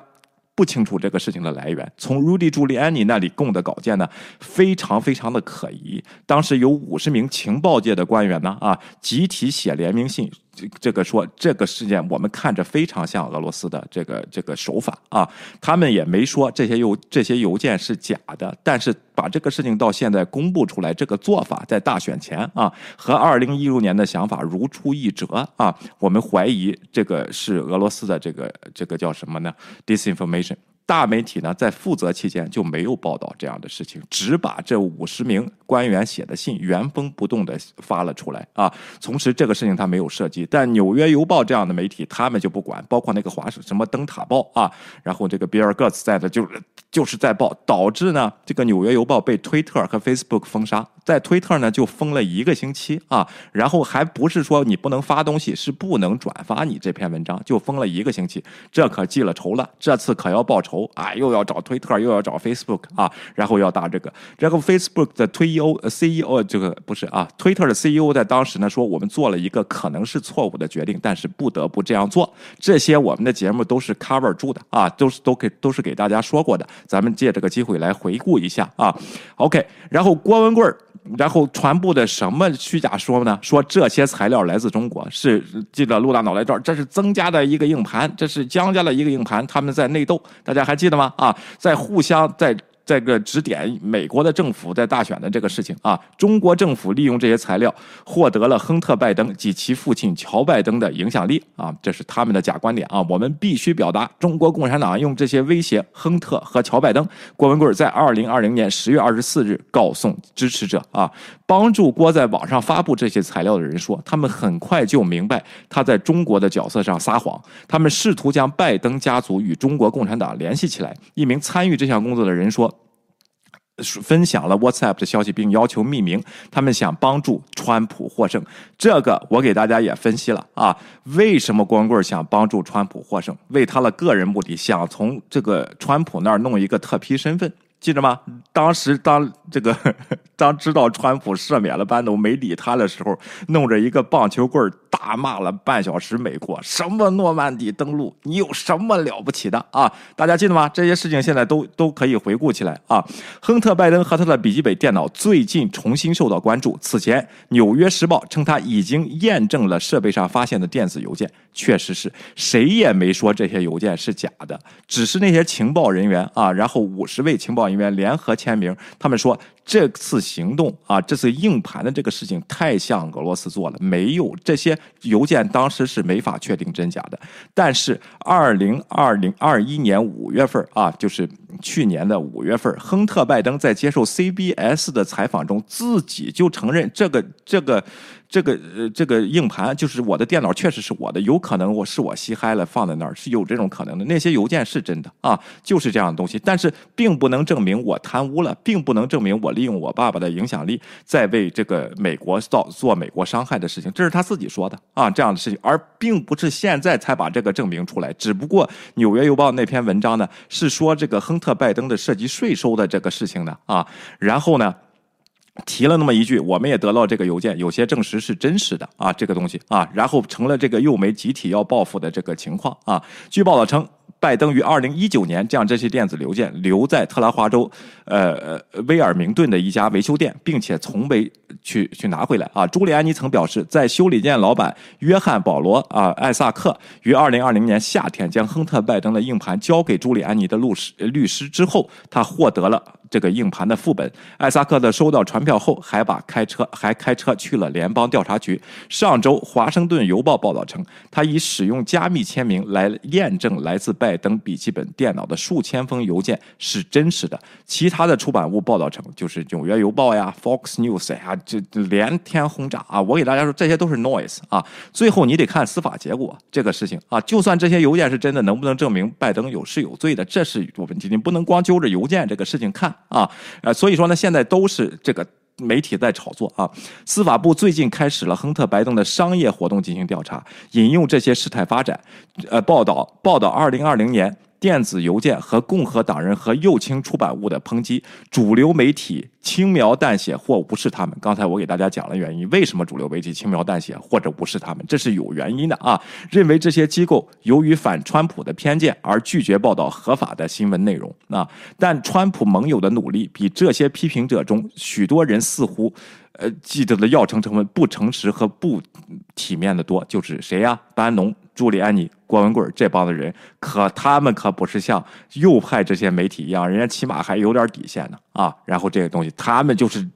A: 不清楚这个事情的来源。从 Rudy Giuliani 那里供的稿件呢，非常非常的可疑。当时有五十名情报界的官员呢，啊，集体写联名信。这个说这个事件，我们看着非常像俄罗斯的这个这个手法啊，他们也没说这些邮这些邮件是假的，但是把这个事情到现在公布出来，这个做法在大选前啊，和二零一六年的想法如出一辙啊，我们怀疑这个是俄罗斯的这个这个叫什么呢？disinformation。大媒体呢，在负责期间就没有报道这样的事情，只把这五十名官员写的信原封不动的发了出来啊。同时，这个事情他没有涉及，但《纽约邮报》这样的媒体他们就不管，包括那个华什么灯塔报啊，然后这个比尔戈茨在的就是就是在报，导致呢这个《纽约邮报》被推特和 Facebook 封杀，在推特呢就封了一个星期啊，然后还不是说你不能发东西，是不能转发你这篇文章，就封了一个星期，这可记了仇了，这次可要报仇。啊，又要找推特，又要找 Facebook 啊，然后要打这个，然后 Facebook 的推 EOC EO 这个不是啊，推特的 CEO 在当时呢说，我们做了一个可能是错误的决定，但是不得不这样做。这些我们的节目都是 cover 住的啊，都是都给都是给大家说过的，咱们借这个机会来回顾一下啊。OK，然后郭文贵儿。然后传播的什么虚假说呢？说这些材料来自中国，是记得陆大脑袋这儿，这是增加的一个硬盘，这是江家的一个硬盘，他们在内斗，大家还记得吗？啊，在互相在。这个指点美国的政府在大选的这个事情啊，中国政府利用这些材料获得了亨特·拜登及其父亲乔·拜登的影响力啊，这是他们的假观点啊。我们必须表达，中国共产党用这些威胁亨特和乔·拜登。郭文贵在二零二零年十月二十四日告诉支持者啊，帮助郭在网上发布这些材料的人说，他们很快就明白他在中国的角色上撒谎，他们试图将拜登家族与中国共产党联系起来。一名参与这项工作的人说。分享了 WhatsApp 的消息，并要求匿名。他们想帮助川普获胜。这个我给大家也分析了啊，为什么光棍想帮助川普获胜？为他的个人目的，想从这个川普那儿弄一个特批身份。记着吗？当时当这个当知道川普赦免了班农没理他的时候，弄着一个棒球棍大骂了半小时美国，什么诺曼底登陆，你有什么了不起的啊？大家记得吗？这些事情现在都都可以回顾起来啊。亨特·拜登和他的笔记本电脑最近重新受到关注。此前，《纽约时报》称他已经验证了设备上发现的电子邮件，确实是谁也没说这些邮件是假的，只是那些情报人员啊，然后五十位情报。人员联合签名，他们说这次行动啊，这次硬盘的这个事情太像俄罗斯做了，没有这些邮件当时是没法确定真假的。但是二零二零二一年五月份啊，就是去年的五月份，亨特拜登在接受 CBS 的采访中，自己就承认这个这个。这个呃，这个硬盘就是我的电脑，确实是我的，有可能我是我吸嗨了放在那儿，是有这种可能的。那些邮件是真的啊，就是这样的东西，但是并不能证明我贪污了，并不能证明我利用我爸爸的影响力在为这个美国造做美国伤害的事情，这是他自己说的啊，这样的事情，而并不是现在才把这个证明出来。只不过《纽约邮报》那篇文章呢，是说这个亨特拜登的涉及税收的这个事情的啊，然后呢。提了那么一句，我们也得到这个邮件，有些证实是真实的啊，这个东西啊，然后成了这个右媒集体要报复的这个情况啊。据报道称，拜登于二零一九年将这些电子邮件留在特拉华州，呃呃威尔明顿的一家维修店，并且从未去去拿回来啊。朱利安尼曾表示，在修理店老板约翰保罗啊艾萨克于二零二零年夏天将亨特拜登的硬盘交给朱利安尼的律师律师之后，他获得了。这个硬盘的副本，艾萨克的收到传票后，还把开车还开车去了联邦调查局。上周，《华盛顿邮报》报道称，他已使用加密签名来验证来自拜登笔记本电脑的数千封邮件是真实的。其他的出版物报道称，就是《纽约邮报》呀、Fox News 呀，就连天轰炸啊！我给大家说，这些都是 noise 啊。最后你得看司法结果，这个事情啊，就算这些邮件是真的，能不能证明拜登有是有罪的，这是问题。你不能光揪着邮件这个事情看。啊，呃，所以说呢，现在都是这个媒体在炒作啊。司法部最近开始了亨特拜登的商业活动进行调查，引用这些事态发展，呃，报道报道二零二零年。电子邮件和共和党人和右倾出版物的抨击，主流媒体轻描淡写或无视他们。刚才我给大家讲了原因，为什么主流媒体轻描淡写或者无视他们，这是有原因的啊。认为这些机构由于反川普的偏见而拒绝报道合法的新闻内容啊。但川普盟友的努力比这些批评者中许多人似乎，呃，记得的要成成分不诚实和不体面的多。就是谁呀？班农。朱利安尼、郭文贵这帮子人，可他们可不是像右派这些媒体一样，人家起码还有点底线呢啊！然后这个东西，他们就是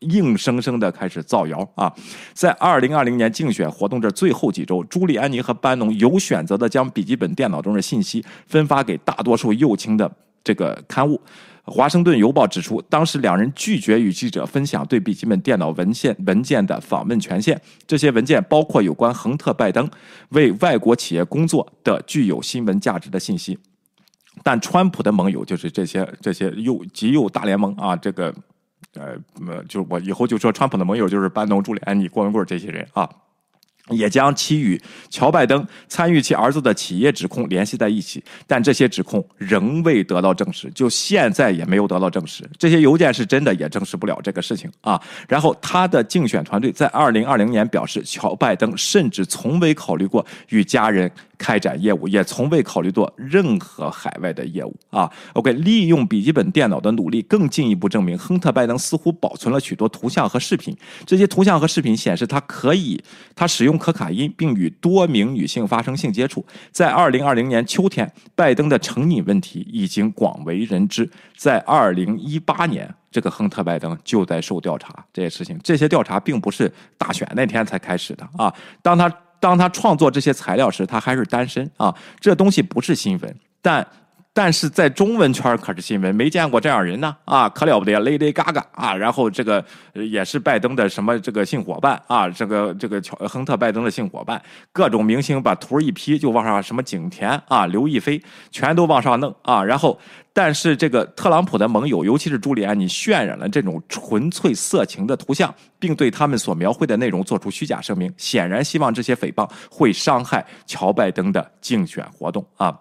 A: 硬生生的开始造谣啊！在二零二零年竞选活动这最后几周，朱利安尼和班农有选择的将笔记本电脑中的信息分发给大多数右倾的这个刊物。华盛顿邮报指出，当时两人拒绝与记者分享对笔记本电脑文件文件的访问权限。这些文件包括有关亨特·拜登为外国企业工作的具有新闻价值的信息。但川普的盟友就是这些这些右极右大联盟啊，这个呃呃，就我以后就说川普的盟友就是班农、朱利安尼、郭文贵这些人啊。也将其与乔拜登参与其儿子的企业指控联系在一起，但这些指控仍未得到证实，就现在也没有得到证实。这些邮件是真的，也证实不了这个事情啊。然后他的竞选团队在二零二零年表示，乔拜登甚至从未考虑过与家人。开展业务也从未考虑过任何海外的业务啊。OK，利用笔记本电脑的努力更进一步证明，亨特·拜登似乎保存了许多图像和视频。这些图像和视频显示，他可以他使用可卡因，并与多名女性发生性接触。在2020年秋天，拜登的成瘾问题已经广为人知。在2018年，这个亨特·拜登就在受调查。这些事情，这些调查并不是大选那天才开始的啊。当他当他创作这些材料时，他还是单身啊，这东西不是新闻，但。但是在中文圈可是新闻，没见过这样人呢啊，可了不得，Lady Gaga 啊，然后这个也是拜登的什么这个性伙伴啊，这个这个乔亨特拜登的性伙伴，各种明星把图一 P 就往上，什么景甜啊、刘亦菲全都往上弄啊，然后但是这个特朗普的盟友，尤其是朱利安你，渲染了这种纯粹色情的图像，并对他们所描绘的内容做出虚假声明，显然希望这些诽谤会伤害乔拜登的竞选活动啊。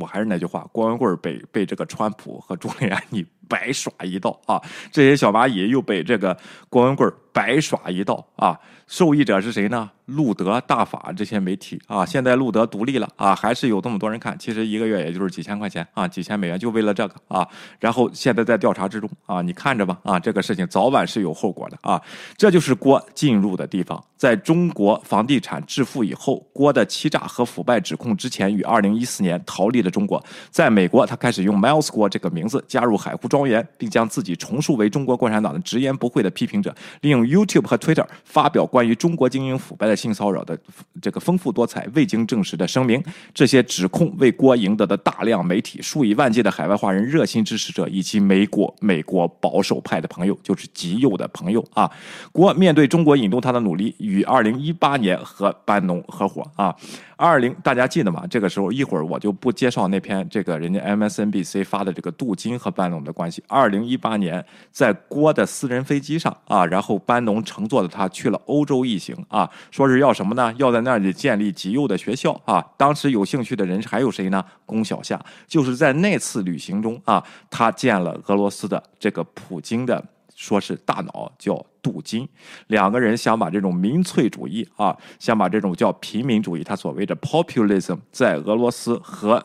A: 我还是那句话，郭文贵被被这个川普和朱利安你白耍一道啊，这些小蚂蚁又被这个郭文贵白耍一道啊，受益者是谁呢？路德、大法这些媒体啊，现在路德独立了啊，还是有这么多人看。其实一个月也就是几千块钱啊，几千美元就为了这个啊。然后现在在调查之中啊，你看着吧啊，这个事情早晚是有后果的啊。这就是郭进入的地方。在中国房地产致富以后，郭的欺诈和腐败指控之前于二零一四年逃离了中国，在美国他开始用 Miles 郭这个名字加入海湖庄。园，并将自己重塑为中国共产党的直言不讳的批评者，利用 YouTube 和 Twitter 发表关于中国精英腐败的性骚扰的这个丰富多彩、未经证实的声明。这些指控为郭赢得的大量媒体、数以万计的海外华人热心支持者以及美国美国保守派的朋友，就是极右的朋友啊。郭面对中国引渡他的努力，与二零一八年和班农合伙啊。二零，大家记得吗？这个时候一会儿我就不介绍那篇这个人家 MSNBC 发的这个杜金和班农的关系。二零一八年，在郭的私人飞机上啊，然后班农乘坐的他去了欧洲一行啊，说是要什么呢？要在那里建立极右的学校啊。当时有兴趣的人还有谁呢？龚小夏，就是在那次旅行中啊，他见了俄罗斯的这个普京的。说是大脑叫镀金，两个人想把这种民粹主义啊，想把这种叫平民主义，他所谓的 populism，在俄罗斯和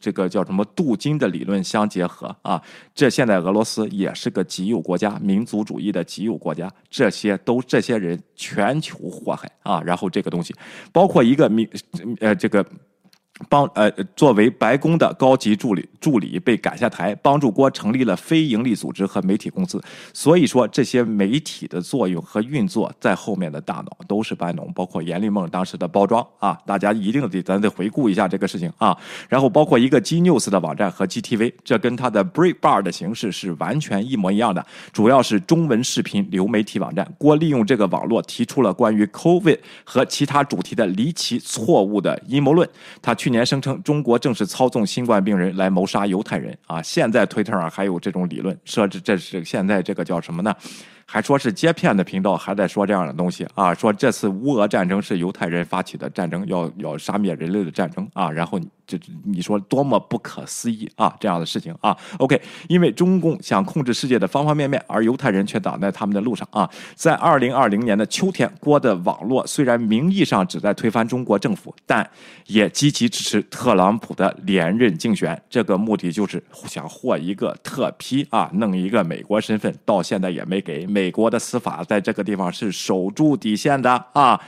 A: 这个叫什么镀金的理论相结合啊。这现在俄罗斯也是个极右国家，民族主义的极右国家，这些都这些人全球祸害啊。然后这个东西，包括一个民呃这个。帮呃，作为白宫的高级助理助理被赶下台，帮助郭成立了非营利组织和媒体公司。所以说，这些媒体的作用和运作在后面的大脑都是班农，包括阎立梦当时的包装啊，大家一定得咱得回顾一下这个事情啊。然后包括一个 G News 的网站和 GTV，这跟他的 Breakbar 的形式是完全一模一样的，主要是中文视频流媒体网站。郭利用这个网络提出了关于 COVID 和其他主题的离奇错误的阴谋论，他去。年声称中国正是操纵新冠病人来谋杀犹太人啊！现在推特上还有这种理论，设置这是现在这个叫什么呢？还说是接片的频道还在说这样的东西啊！说这次乌俄战争是犹太人发起的战争，要要杀灭人类的战争啊！然后。你这你说多么不可思议啊！这样的事情啊，OK，因为中共想控制世界的方方面面，而犹太人却挡在他们的路上啊。在二零二零年的秋天，郭的网络虽然名义上旨在推翻中国政府，但也积极支持特朗普的连任竞选。这个目的就是想获一个特批啊，弄一个美国身份，到现在也没给。美国的司法在这个地方是守住底线的啊。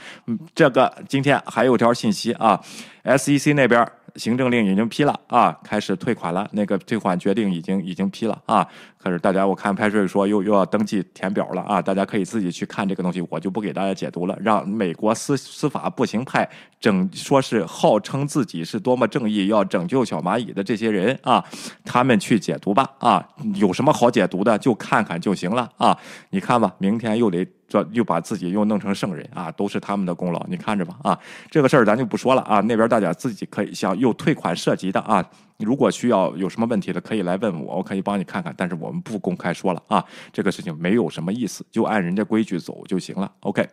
A: 这个今天还有条信息啊，SEC 那边。行政令已经批了啊，开始退款了。那个退款决定已经已经批了啊。可是大家，我看派税说又又要登记填表了啊，大家可以自己去看这个东西，我就不给大家解读了。让美国司司法步行派整说是号称自己是多么正义，要拯救小蚂蚁的这些人啊，他们去解读吧啊，有什么好解读的就看看就行了啊。你看吧，明天又得。这又把自己又弄成圣人啊，都是他们的功劳，你看着吧啊，这个事儿咱就不说了啊，那边大家自己可以想有退款涉及的啊，如果需要有什么问题的，可以来问我，我可以帮你看看，但是我们不公开说了啊，这个事情没有什么意思，就按人家规矩走就行了，OK。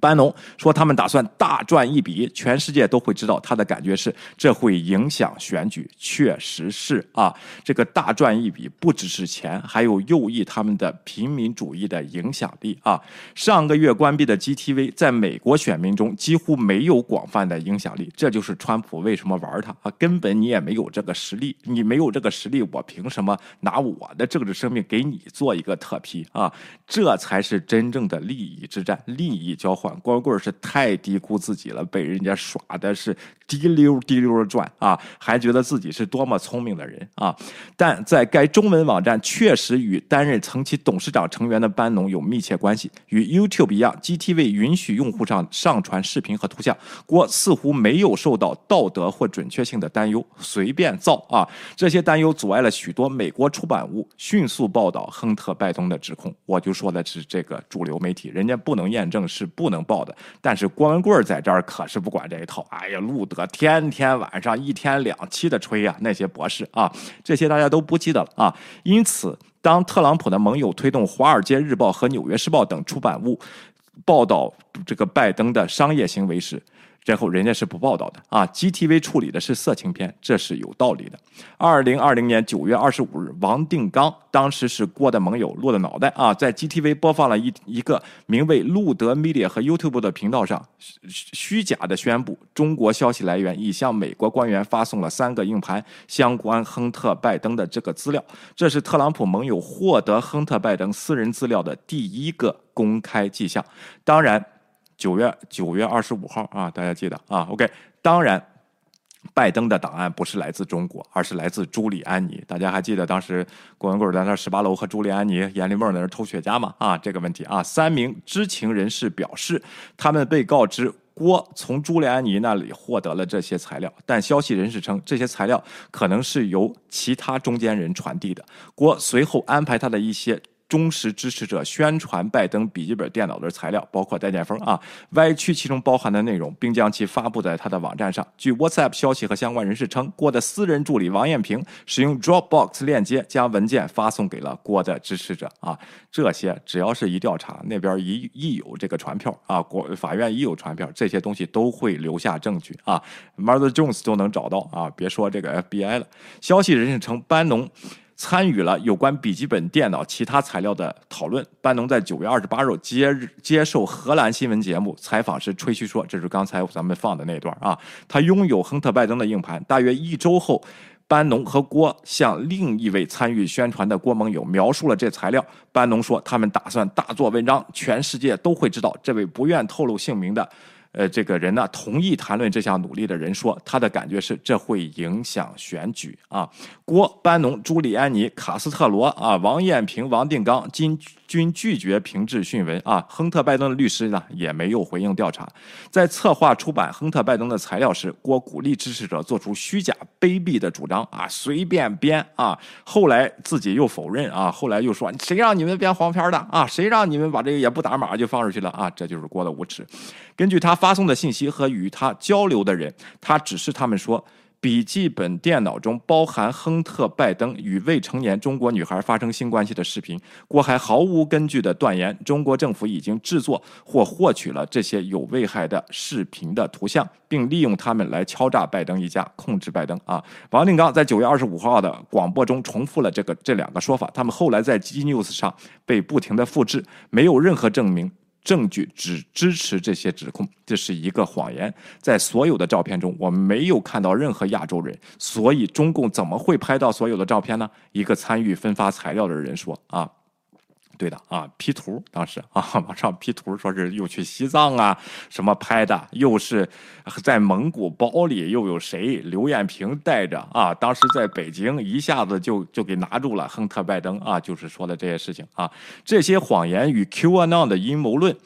A: 班农说：“他们打算大赚一笔，全世界都会知道。他的感觉是，这会影响选举。确实是啊，这个大赚一笔不只是钱，还有右翼他们的平民主义的影响力啊。上个月关闭的 GTV 在美国选民中几乎没有广泛的影响力，这就是川普为什么玩他啊？根本你也没有这个实力，你没有这个实力，我凭什么拿我的政治生命给你做一个特批啊？这才是真正的利益之战，利益交换。”光棍是太低估自己了，被人家耍的是滴溜滴溜的转啊，还觉得自己是多么聪明的人啊！但在该中文网站确实与担任曾其董事长成员的班农有密切关系。与 YouTube 一样，GTV 允许用户上上传视频和图像。郭似乎没有受到道德或准确性的担忧，随便造啊！这些担忧阻碍了许多美国出版物迅速报道亨特·拜登的指控。我就说的是这个主流媒体，人家不能验证，是不能。报的，但是郭文贵在这儿可是不管这一套。哎呀，路德天天晚上一天两期的吹呀，那些博士啊，这些大家都不记得了啊。因此，当特朗普的盟友推动《华尔街日报》和《纽约时报》等出版物报道这个拜登的商业行为时，然后人家是不报道的啊，GTV 处理的是色情片，这是有道理的。二零二零年九月二十五日，王定刚当时是郭的盟友，落的脑袋啊，在 GTV 播放了一一个名为路德 Media 和 YouTube 的频道上，虚假的宣布中国消息来源已向美国官员发送了三个硬盘相关亨特拜登的这个资料，这是特朗普盟友获得亨特拜登私人资料的第一个公开迹象。当然。九月九月二十五号啊，大家记得啊。OK，当然，拜登的档案不是来自中国，而是来自朱利安尼。大家还记得当时郭文贵在那十八楼和朱利安尼、阎立梦在那抽雪茄吗？啊，这个问题啊，三名知情人士表示，他们被告知郭从朱利安尼那里获得了这些材料，但消息人士称这些材料可能是由其他中间人传递的。郭随后安排他的一些。忠实支持者宣传拜登笔记本电脑的材料，包括戴建峰啊，歪曲其中包含的内容，并将其发布在他的网站上。据 WhatsApp 消息和相关人士称，郭的私人助理王艳平使用 Dropbox 链接将文件发送给了郭的支持者啊。这些只要是一调查，那边一一有这个传票啊，国法院一有传票，这些东西都会留下证据啊。Mother Jones 都能找到啊，别说这个 FBI 了。消息人士称，班农。参与了有关笔记本电脑其他材料的讨论。班农在九月二十八日接接受荷兰新闻节目采访时吹嘘说：“这是刚才咱们放的那段啊，他拥有亨特·拜登的硬盘。”大约一周后，班农和郭向另一位参与宣传的郭盟友描述了这材料。班农说：“他们打算大做文章，全世界都会知道。”这位不愿透露姓名的。呃，这个人呢，同意谈论这项努力的人说，他的感觉是这会影响选举啊。郭班农、朱利安尼、卡斯特罗啊、王艳平、王定刚金均拒绝评质讯问啊。亨特拜登的律师呢，也没有回应调查。在策划出版亨特拜登的材料时，郭鼓励支持者做出虚假卑鄙的主张啊，随便编啊。后来自己又否认啊，后来又说谁让你们编黄片的啊？谁让你们把这个也不打码就放出去了啊？这就是郭的无耻。根据他发送的信息和与他交流的人，他指示他们说。笔记本电脑中包含亨特·拜登与未成年中国女孩发生性关系的视频。郭还毫无根据地断言，中国政府已经制作或获取了这些有危害的视频的图像，并利用他们来敲诈拜登一家，控制拜登。啊，王定刚在九月二十五号的广播中重复了这个这两个说法，他们后来在 G News 上被不停地复制，没有任何证明。证据只支持这些指控，这是一个谎言。在所有的照片中，我没有看到任何亚洲人，所以中共怎么会拍到所有的照片呢？一个参与分发材料的人说：“啊。”对的啊，P 图当时啊，网上 P 图，说是又去西藏啊，什么拍的，又是在蒙古包里，又有谁？刘艳平带着啊，当时在北京一下子就就给拿住了亨特拜登啊，就是说的这些事情啊，这些谎言与 QAnon 的阴谋论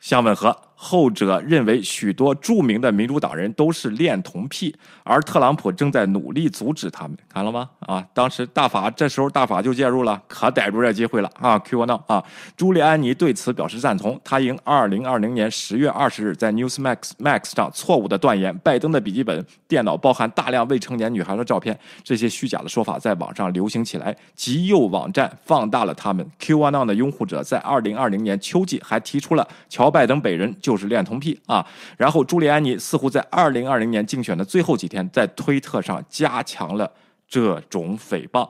A: 相吻合。后者认为许多著名的民主党人都是恋童癖，而特朗普正在努力阻止他们。看了吗？啊，当时大法这时候大法就介入了，可逮住这机会了啊！Qanon 啊！朱利安尼对此表示赞同。他因2020年10月20日在 Newsmax Max 上错误的断言拜登的笔记本电脑包含大量未成年女孩的照片，这些虚假的说法在网上流行起来，极右网站放大了他们。Qanon 的拥护者在2020年秋季还提出了乔拜登本人就。就是恋童癖啊！然后朱利安尼似乎在二零二零年竞选的最后几天，在推特上加强了这种诽谤。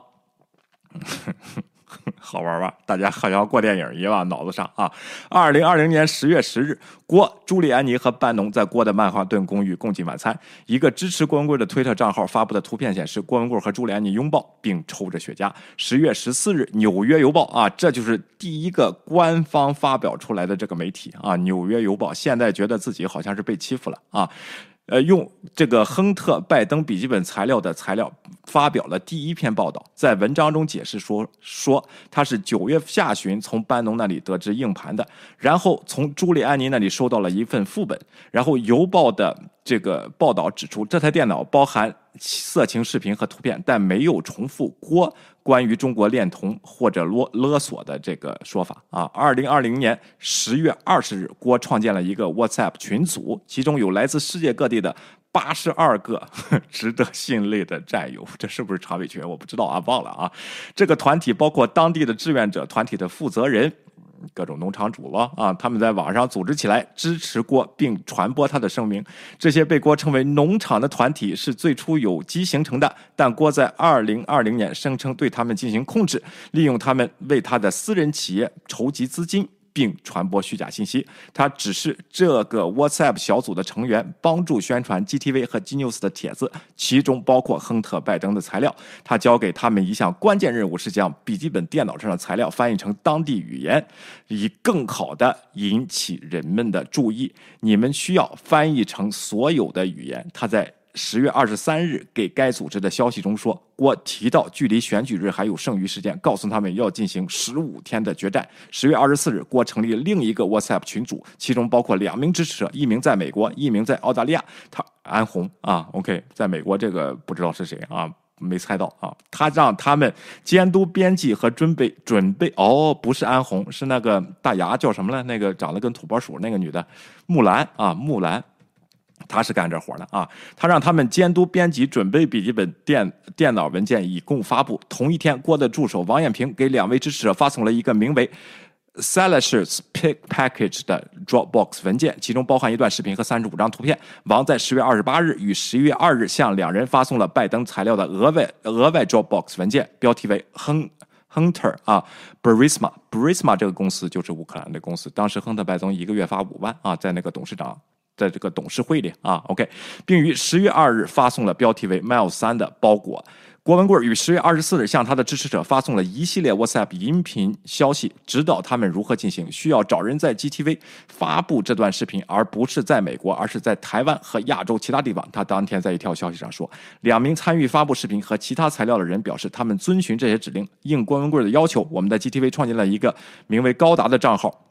A: 好玩吧？大家好像过电影一样，脑子上啊。二零二零年十月十日，郭、朱利安妮和班农在郭的曼哈顿公寓共进晚餐。一个支持郭文贵的推特账号发布的图片显示，郭文贵和朱利安妮拥抱并抽着雪茄。十月十四日，《纽约邮报》啊，这就是第一个官方发表出来的这个媒体啊，《纽约邮报》现在觉得自己好像是被欺负了啊。呃，用这个亨特·拜登笔记本材料的材料发表了第一篇报道，在文章中解释说，说他是九月下旬从班农那里得知硬盘的，然后从朱利安尼那里收到了一份副本，然后邮报的这个报道指出，这台电脑包含色情视频和图片，但没有重复郭。关于中国恋童或者勒勒索的这个说法啊，二零二零年十月二十日，郭创建了一个 WhatsApp 群组，其中有来自世界各地的八十二个 值得信赖的战友。这是不是常委群？我不知道啊，忘了啊。这个团体包括当地的志愿者团体的负责人。各种农场主了啊，他们在网上组织起来支持郭，并传播他的声明。这些被郭称为“农场”的团体是最初有机形成的，但郭在二零二零年声称对他们进行控制，利用他们为他的私人企业筹集资金。并传播虚假信息。他只是这个 WhatsApp 小组的成员，帮助宣传 GTV 和 G News 的帖子，其中包括亨特·拜登的材料。他交给他们一项关键任务，是将笔记本电脑上的材料翻译成当地语言，以更好的引起人们的注意。你们需要翻译成所有的语言。他在。十月二十三日给该组织的消息中说，郭提到距离选举日还有剩余时间，告诉他们要进行十五天的决战。十月二十四日，郭成立另一个 WhatsApp 群组，其中包括两名支持者，一名在美国，一名在澳大利亚。他安红啊，OK，在美国这个不知道是谁啊。没猜到啊！他让他们监督编辑和准备准备哦，不是安红，是那个大牙叫什么来？那个长得跟土拨鼠那个女的，木兰啊，木兰，他是干这活的啊。他让他们监督编辑、准备笔记本电电脑文件以供发布。同一天，郭的助手王艳平给两位支持者发送了一个名为。Salashers Pick Package 的 Dropbox 文件，其中包含一段视频和三十五张图片。王在十月二十八日与十一月二日向两人发送了拜登材料的额外额外 Dropbox 文件，标题为亨 Hunter 啊，Brisma Brisma 这个公司就是乌克兰的公司。当时亨特拜登一个月发五万啊，在那个董事长在这个董事会里啊，OK，并于十月二日发送了标题为 “mail 三的包裹。郭文贵于十月二十四日向他的支持者发送了一系列 WhatsApp 音频消息，指导他们如何进行。需要找人在 GTV 发布这段视频，而不是在美国，而是在台湾和亚洲其他地方。他当天在一条消息上说，两名参与发布视频和其他材料的人表示，他们遵循这些指令。应郭文贵的要求，我们在 GTV 创建了一个名为高达的账号。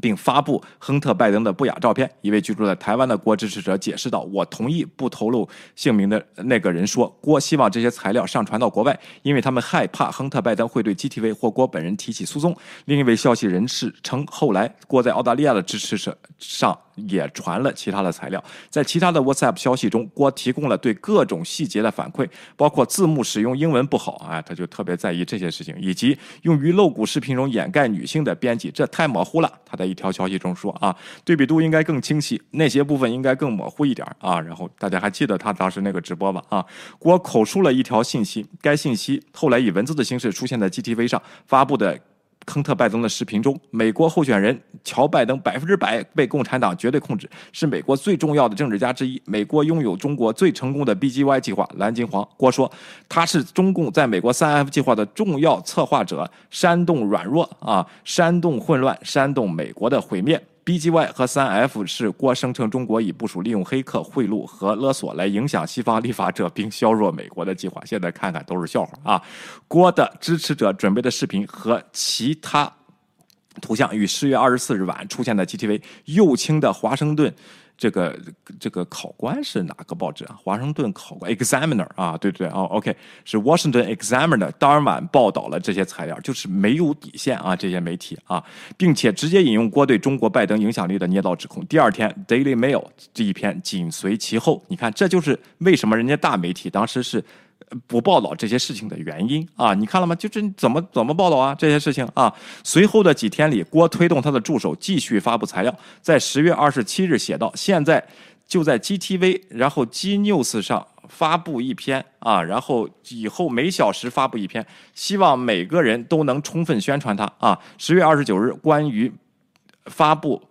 A: 并发布亨特·拜登的不雅照片。一位居住在台湾的郭支持者解释道：“我同意不透露姓名的那个人说，郭希望这些材料上传到国外，因为他们害怕亨特·拜登会对 GTV 或郭本人提起诉讼。”另一位消息人士称，后来郭在澳大利亚的支持者上也传了其他的材料。在其他的 WhatsApp 消息中，郭提供了对各种细节的反馈，包括字幕使用英文不好，哎，他就特别在意这些事情，以及用于露骨视频中掩盖女性的编辑，这太模糊了。他的。一条消息中说啊，对比度应该更清晰，那些部分应该更模糊一点啊。然后大家还记得他当时那个直播吧？啊，郭口述了一条信息，该信息后来以文字的形式出现在 GTV 上发布的。亨特·拜登的视频中，美国候选人乔·拜登百分之百被共产党绝对控制，是美国最重要的政治家之一。美国拥有中国最成功的 BGY 计划。蓝金黄郭说，他是中共在美国三 F 计划的重要策划者，煽动软弱啊，煽动混乱，煽动美国的毁灭。BGY 和三 F 是郭声称中国已部署利用黑客贿赂和勒索来影响西方立法者并削弱美国的计划。现在看看都是笑话啊！郭的支持者准备的视频和其他图像于十月二十四日晚出现在 GTV 右倾的华盛顿。这个这个考官是哪个报纸啊？华盛顿考官 Examiner 啊，对对哦，OK，是 Washington Examiner 当晚报道了这些材料，就是没有底线啊，这些媒体啊，并且直接引用郭对中国拜登影响力的捏造指控。第二天 Daily Mail 这一篇紧随其后，你看，这就是为什么人家大媒体当时是。不报道这些事情的原因啊，你看了吗？就是怎么怎么报道啊这些事情啊。随后的几天里，郭推动他的助手继续发布材料，在十月二十七日写道：“现在就在 GTV，然后 G News 上发布一篇啊，然后以后每小时发布一篇，希望每个人都能充分宣传它啊。”十月二十九日，关于发布。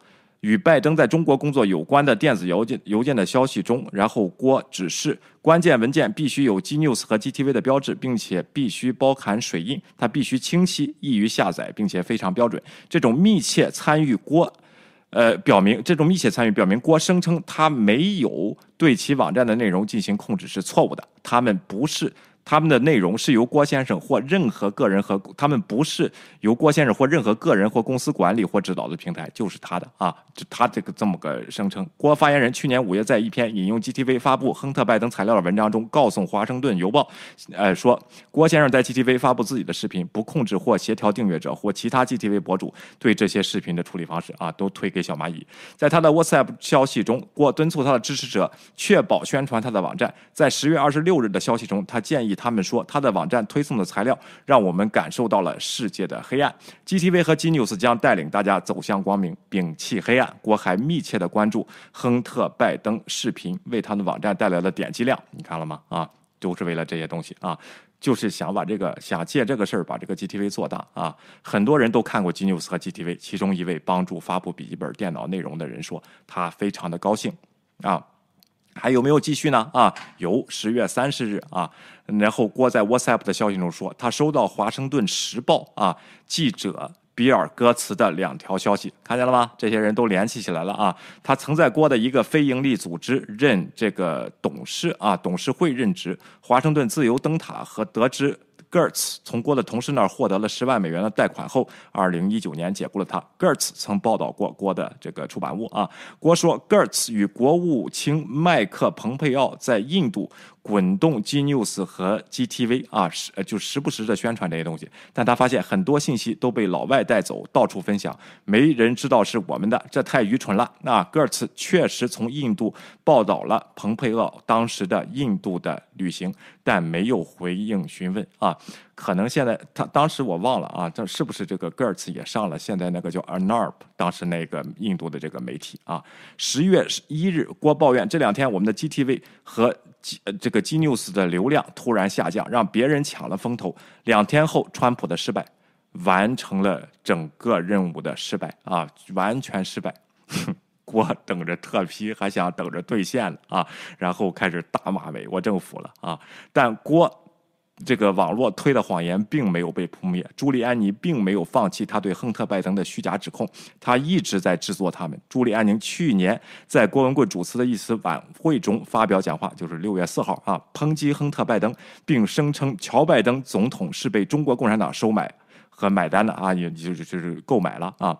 A: 与拜登在中国工作有关的电子邮件邮件的消息中，然后郭指示关键文件必须有 G News 和 GTV 的标志，并且必须包含水印，它必须清晰、易于下载，并且非常标准。这种密切参与郭，呃，表明这种密切参与表明郭声称他没有对其网站的内容进行控制是错误的，他们不是。他们的内容是由郭先生或任何个人和他们不是由郭先生或任何个人或公司管理或指导的平台，就是他的啊，就他这个这么个声称。郭发言人去年五月在一篇引用 GTV 发布亨特拜登材料的文章中，告诉华盛顿邮报，呃说郭先生在 GTV 发布自己的视频，不控制或协调订阅者或其他 GTV 博主对这些视频的处理方式啊，都推给小蚂蚁。在他的 WhatsApp 消息中，郭敦促他的支持者确保宣传他的网站。在十月二十六日的消息中，他建议。他们说，他的网站推送的材料让我们感受到了世界的黑暗。GTV 和 G News 将带领大家走向光明，摒弃黑暗。郭还密切的关注亨特·拜登视频为他的网站带来的点击量，你看了吗？啊，都是为了这些东西啊，就是想把这个想借这个事儿把这个 GTV 做大啊。很多人都看过 G News 和 GTV，其中一位帮助发布笔记本电脑内容的人说，他非常的高兴啊。还有没有继续呢？啊，有，十月三十日啊，然后郭在 WhatsApp 的消息中说，他收到《华盛顿时报》啊记者比尔·戈茨的两条消息，看见了吗？这些人都联系起来了啊！他曾在郭的一个非营利组织任这个董事啊，董事会任职。华盛顿自由灯塔和得知。Gertz 从郭的同事那儿获得了十万美元的贷款后，二零一九年解雇了他。Gertz 曾报道过郭的这个出版物啊。郭说，Gertz 与国务卿麦克蓬佩奥在印度。滚动 G News 和 GTV 啊，时就时不时的宣传这些东西，但他发现很多信息都被老外带走，到处分享，没人知道是我们的，这太愚蠢了。那戈尔茨确实从印度报道了蓬佩奥当时的印度的旅行，但没有回应询问啊。可能现在他当时我忘了啊，这是不是这个戈尔茨也上了现在那个叫 Anarp 当时那个印度的这个媒体啊？十月一日，郭抱怨这两天我们的 GTV 和。呃，这个 G News 的流量突然下降，让别人抢了风头。两天后，川普的失败，完成了整个任务的失败啊，完全失败。郭等着特批，还想等着兑现呢啊，然后开始大骂美国政府了啊，但郭。这个网络推的谎言并没有被扑灭，朱利安尼并没有放弃他对亨特·拜登的虚假指控，他一直在制作他们。朱利安尼去年在郭文贵主持的一次晚会中发表讲话，就是六月四号啊，抨击亨特·拜登，并声称乔拜登总统是被中国共产党收买和买单的啊，也就是就是购买了啊。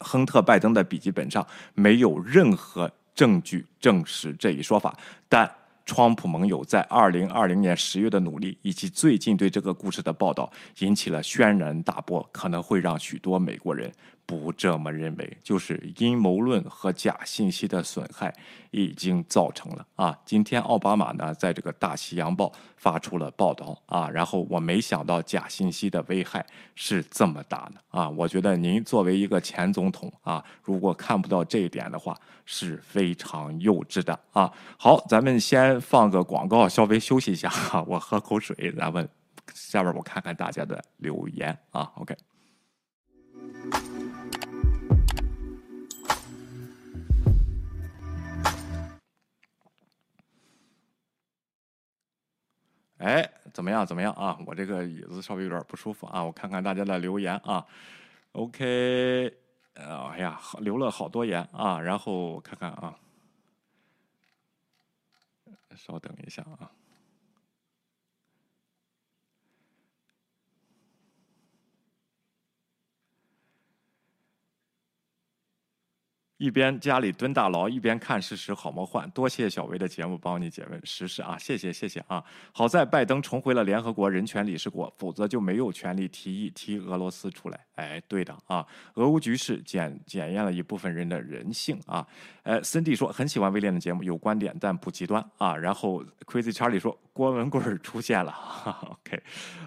A: 亨特·拜登的笔记本上没有任何证据证实这一说法，但。川普盟友在二零二零年十月的努力，以及最近对这个故事的报道，引起了轩然大波，可能会让许多美国人。不这么认为，就是阴谋论和假信息的损害已经造成了啊！今天奥巴马呢，在这个《大西洋报》发出了报道啊，然后我没想到假信息的危害是这么大的啊！我觉得您作为一个前总统啊，如果看不到这一点的话，是非常幼稚的啊！好，咱们先放个广告，稍微休息一下，我喝口水，咱们下边我看看大家的留言啊，OK。哎，怎么样？怎么样啊？我这个椅子稍微有点不舒服啊。我看看大家的留言啊。OK，哎呀，留了好多言啊。然后我看看啊，稍等一下啊。一边家里蹲大牢，一边看事实，好魔幻。多谢小维的节目帮你解问时事啊，谢谢谢谢啊。好在拜登重回了联合国人权理事国，否则就没有权利提议踢俄罗斯出来。哎，对的啊，俄乌局势检检验了一部分人的人性啊。呃，森蒂说很喜欢威廉的节目，有观点但不极端啊。然后 Crazy Charlie 说郭文贵出现了。OK，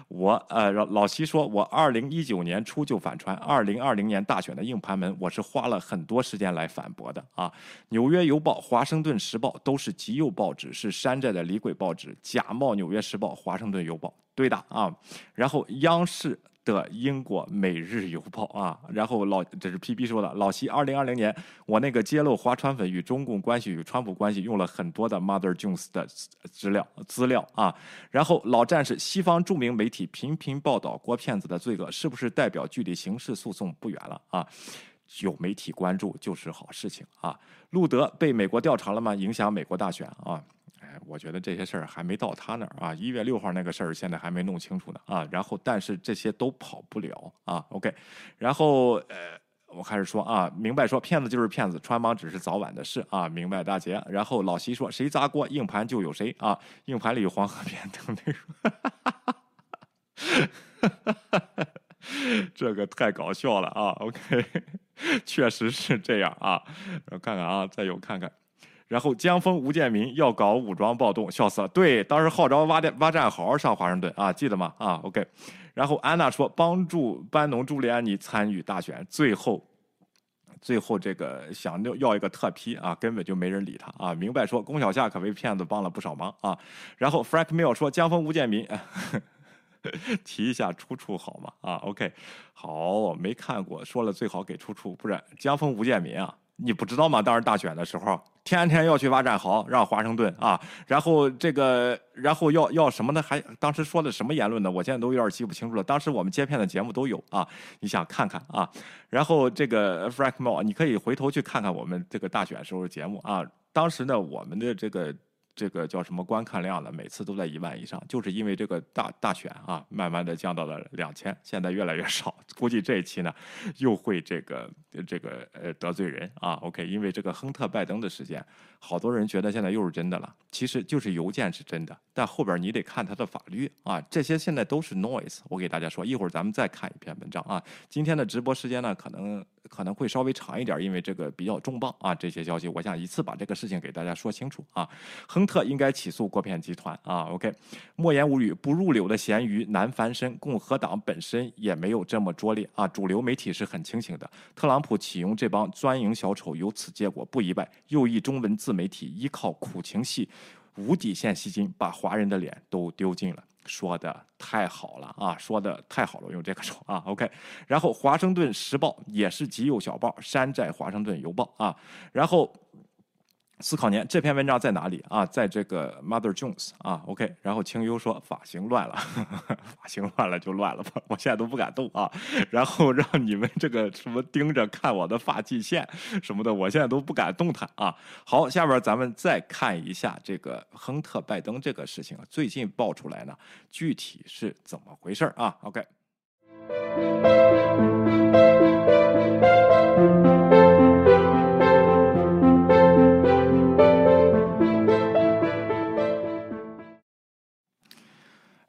A: 我呃老老西说，我二零一九年初就反穿，二零二零年大选的硬盘门，我是花了很多时间来反驳的啊。纽约邮报、华盛顿时报都是极右报纸，是山寨的李鬼报纸，假冒纽约时报、华盛顿邮报，对的啊。然后央视。的英国《每日邮报》啊，然后老这是 P B 说的，老西，二零二零年我那个揭露华川粉与中共关系与川普关系用了很多的 Mother Jones 的资料资料啊，然后老战士，西方著名媒体频频报道郭骗子的罪恶，是不是代表距离刑事诉讼不远了啊？有媒体关注就是好事情啊。路德被美国调查了吗？影响美国大选啊？我觉得这些事儿还没到他那儿啊，一月六号那个事儿现在还没弄清楚呢啊。然后，但是这些都跑不了啊。OK，然后呃，我开始说啊，明白说骗子就是骗子，穿帮只是早晚的事啊。明白大姐。然后老西说谁砸锅，硬盘就有谁啊。硬盘里有黄河边等内容，这个太搞笑了啊。OK，确实是这样啊。我看看啊，再有看看。然后江峰、吴建民要搞武装暴动，笑死了。对，当时号召挖战挖战壕上华盛顿啊，记得吗？啊，OK。然后安娜说帮助班农、朱利安尼参与大选，最后，最后这个想要要一个特批啊，根本就没人理他啊。明白说龚小夏可为骗子帮了不少忙啊。然后 Frank Mill 说江峰、吴建民 提一下出处好吗？啊，OK，好，没看过，说了最好给出处，不然江峰、吴建民啊。你不知道吗？当时大选的时候，天天要去挖战壕，让华盛顿啊，然后这个，然后要要什么呢？还当时说的什么言论呢？我现在都有点记不清楚了。当时我们接片的节目都有啊，你想看看啊？然后这个 Frank Mo，你可以回头去看看我们这个大选时候的节目啊。当时呢，我们的这个。这个叫什么观看量呢？每次都在一万以上，就是因为这个大大选啊，慢慢的降到了两千，现在越来越少。估计这一期呢，又会这个这个呃得罪人啊。OK，因为这个亨特拜登的事件，好多人觉得现在又是真的了。其实就是邮件是真的，但后边你得看他的法律啊。这些现在都是 noise。我给大家说，一会儿咱们再看一篇文章啊。今天的直播时间呢，可能。可能会稍微长一点，因为这个比较重磅啊。这些消息，我想一次把这个事情给大家说清楚啊。亨特应该起诉国片集团啊。OK，莫言无语，不入流的咸鱼难翻身。共和党本身也没有这么拙劣啊。主流媒体是很清醒的。特朗普启用这帮钻营小丑，有此结果不意外。右翼中文自媒体依靠苦情戏、无底线吸金，把华人的脸都丢尽了。说的太好了啊！说的太好了，用这个说啊，OK。然后《华盛顿时报》也是极右小报，山寨《华盛顿邮报》啊。然后。思考年这篇文章在哪里啊？在这个 Mother Jones 啊，OK。然后清幽说发型乱了，发型乱了就乱了吧，我现在都不敢动啊。然后让你们这个什么盯着看我的发际线什么的，我现在都不敢动弹啊。好，下边咱们再看一下这个亨特拜登这个事情，最近爆出来呢，具体是怎么回事啊？OK。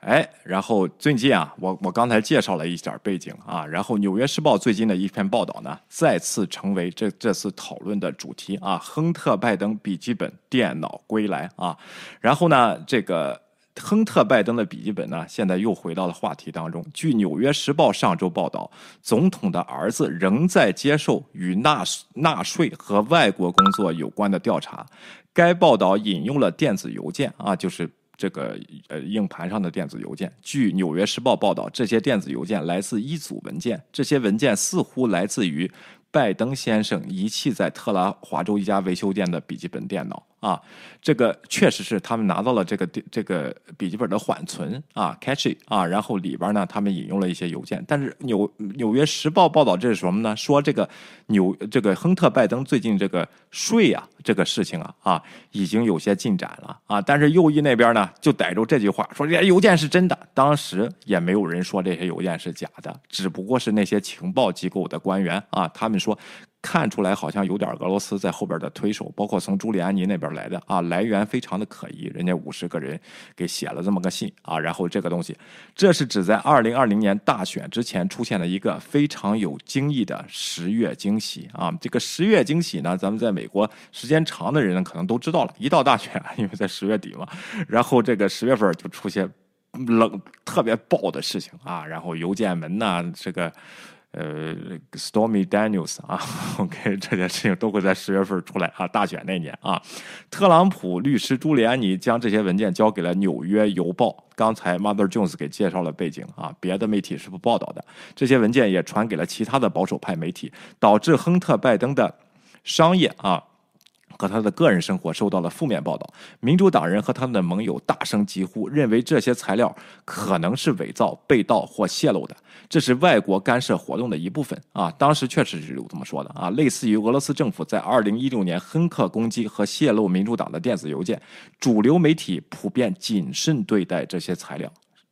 A: 哎，然后最近啊，我我刚才介绍了一点背景啊，然后《纽约时报》最近的一篇报道呢，再次成为这这次讨论的主题啊。亨特拜登笔记本电脑归来啊，然后呢，这个亨特拜登的笔记本呢，现在又回到了话题当中。据《纽约时报》上周报道，总统的儿子仍在接受与纳纳税和外国工作有关的调查。该报道引用了电子邮件啊，就是。这个呃硬盘上的电子邮件，据《纽约时报》报道，这些电子邮件来自一组文件，这些文件似乎来自于拜登先生遗弃在特拉华州一家维修店的笔记本电脑。啊，这个确实是他们拿到了这个这个笔记本的缓存啊，cache 啊，然后里边呢，他们引用了一些邮件。但是纽纽约时报报道这是什么呢？说这个纽这个亨特拜登最近这个税啊这个事情啊啊已经有些进展了啊。但是右翼那边呢就逮住这句话，说这些邮件是真的。当时也没有人说这些邮件是假的，只不过是那些情报机构的官员啊，他们说。看出来好像有点俄罗斯在后边的推手，包括从朱利安尼那边来的啊，来源非常的可疑。人家五十个人给写了这么个信啊，然后这个东西，这是指在二零二零年大选之前出现了一个非常有惊异的十月惊喜啊。这个十月惊喜呢，咱们在美国时间长的人可能都知道了，一到大选，因为在十月底嘛，然后这个十月份就出现冷特别爆的事情啊，然后邮件门呐，这个。呃，Stormy Daniels 啊，OK，这件事情都会在十月份出来啊，大选那年啊，特朗普律师朱利安尼将这些文件交给了《纽约邮报》。刚才 Mother Jones 给介绍了背景啊，别的媒体是不报道的。这些文件也传给了其他的保守派媒体，导致亨特拜登的商业啊。和他的个人生活受到了负面报道，民主党人和他们的盟友大声疾呼，认为这些材料可能是伪造、被盗或泄露的，这是外国干涉活动的一部分啊！当时确实是有这么说的啊，类似于俄罗斯政府在二零一六年黑客攻击和泄露民主党的电子邮件，主流媒体普遍谨慎对待这些材料。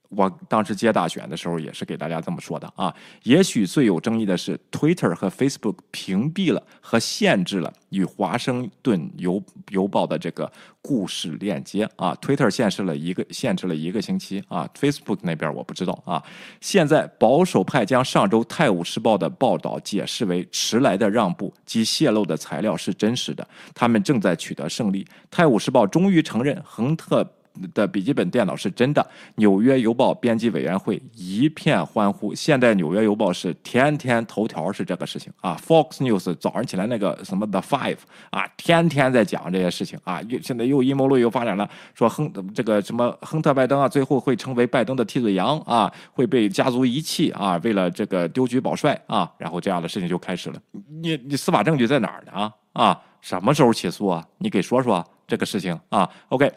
A: 我当时接大选的时候也是给大家这么说的啊。也许最有争议的是，Twitter 和 Facebook 屏蔽了和限制了与华盛顿邮邮报的这个故事链接啊。Twitter 限制了一个限制了一个星期啊，Facebook 那边我不知道啊。现在保守派将上周《泰晤士报》的报道解释为迟来的让步及泄露的材料是真实的，他们正在取得胜利。《泰晤士报》终于承认亨特。的笔记本电脑是真的。纽约邮报编辑委员会一片欢呼。现在纽约邮报是天天头条是这个事情啊。Fox News 早上起来那个什么 The Five 啊，天天在讲这些事情啊。又现在又阴谋论又发展了，说亨这个什么亨特拜登啊，最后会成为拜登的替罪羊啊，会被家族遗弃啊，为了这个丢局保帅啊，然后这样的事情就开始了。你你司法证据在哪儿呢？啊啊，什么时候起诉啊？你给说说。这个事情啊，OK，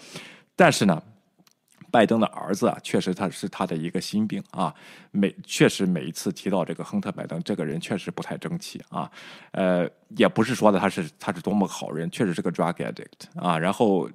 A: 但是呢，拜登的儿子啊，确实他是他的一个心病啊。每确实每一次提到这个亨特·拜登这个人，确实不太争气啊。呃，也不是说的他是他是多么好人，确实是个 drug addict 啊。然后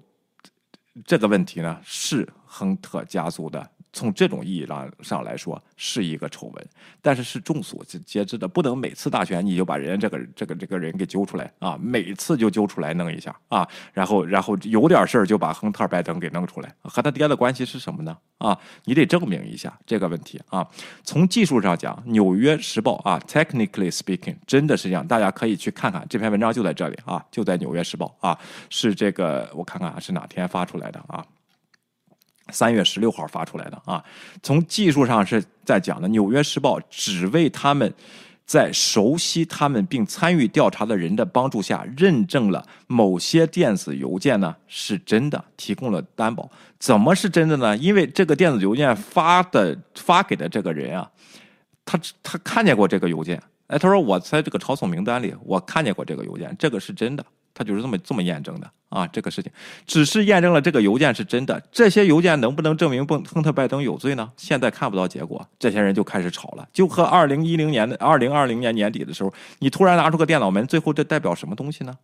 A: 这个问题呢，是亨特家族的。从这种意义上上来说，是一个丑闻，但是是众所皆知的，不能每次大选你就把人家这个这个这个人给揪出来啊，每次就揪出来弄一下啊，然后然后有点事儿就把亨特·拜登给弄出来，和他爹的关系是什么呢？啊，你得证明一下这个问题啊。从技术上讲，《纽约时报》啊，technically speaking，真的是这样，大家可以去看看这篇文章就在这里啊，就在《纽约时报》啊，是这个我看看啊，是哪天发出来的啊？三月十六号发出来的啊，从技术上是在讲的，《纽约时报》只为他们在熟悉他们并参与调查的人的帮助下，认证了某些电子邮件呢是真的，提供了担保。怎么是真的呢？因为这个电子邮件发的发给的这个人啊，他他看见过这个邮件，哎，他说我在这个抄送名单里，我看见过这个邮件，这个是真的。他就是这么这么验证的啊，这个事情只是验证了这个邮件是真的。这些邮件能不能证明亨亨特拜登有罪呢？现在看不到结果，这些人就开始吵了，就和二零一零年的二零二零年年底的时候，你突然拿出个电脑门，最后这代表什么东西呢？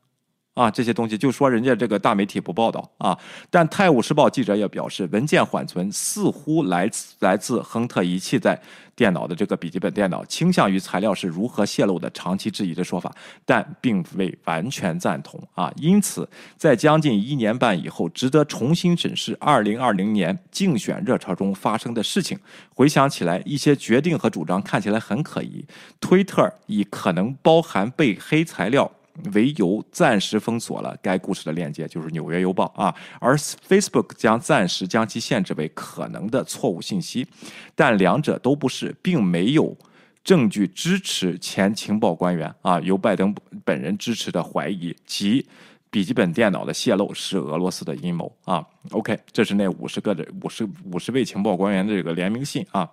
A: 啊，这些东西就说人家这个大媒体不报道啊，但《泰晤士报》记者也表示，文件缓存似乎来自来自亨特遗弃在电脑的这个笔记本电脑，倾向于材料是如何泄露的，长期质疑的说法，但并未完全赞同啊。因此，在将近一年半以后，值得重新审视2020年竞选热潮中发生的事情。回想起来，一些决定和主张看起来很可疑。推特以可能包含被黑材料。为由暂时封锁了该故事的链接，就是《纽约邮报》啊，而 Facebook 将暂时将其限制为可能的错误信息，但两者都不是，并没有证据支持前情报官员啊由拜登本人支持的怀疑及笔记本电脑的泄露是俄罗斯的阴谋啊。OK，这是那五十个的五十五十位情报官员的这个联名信啊。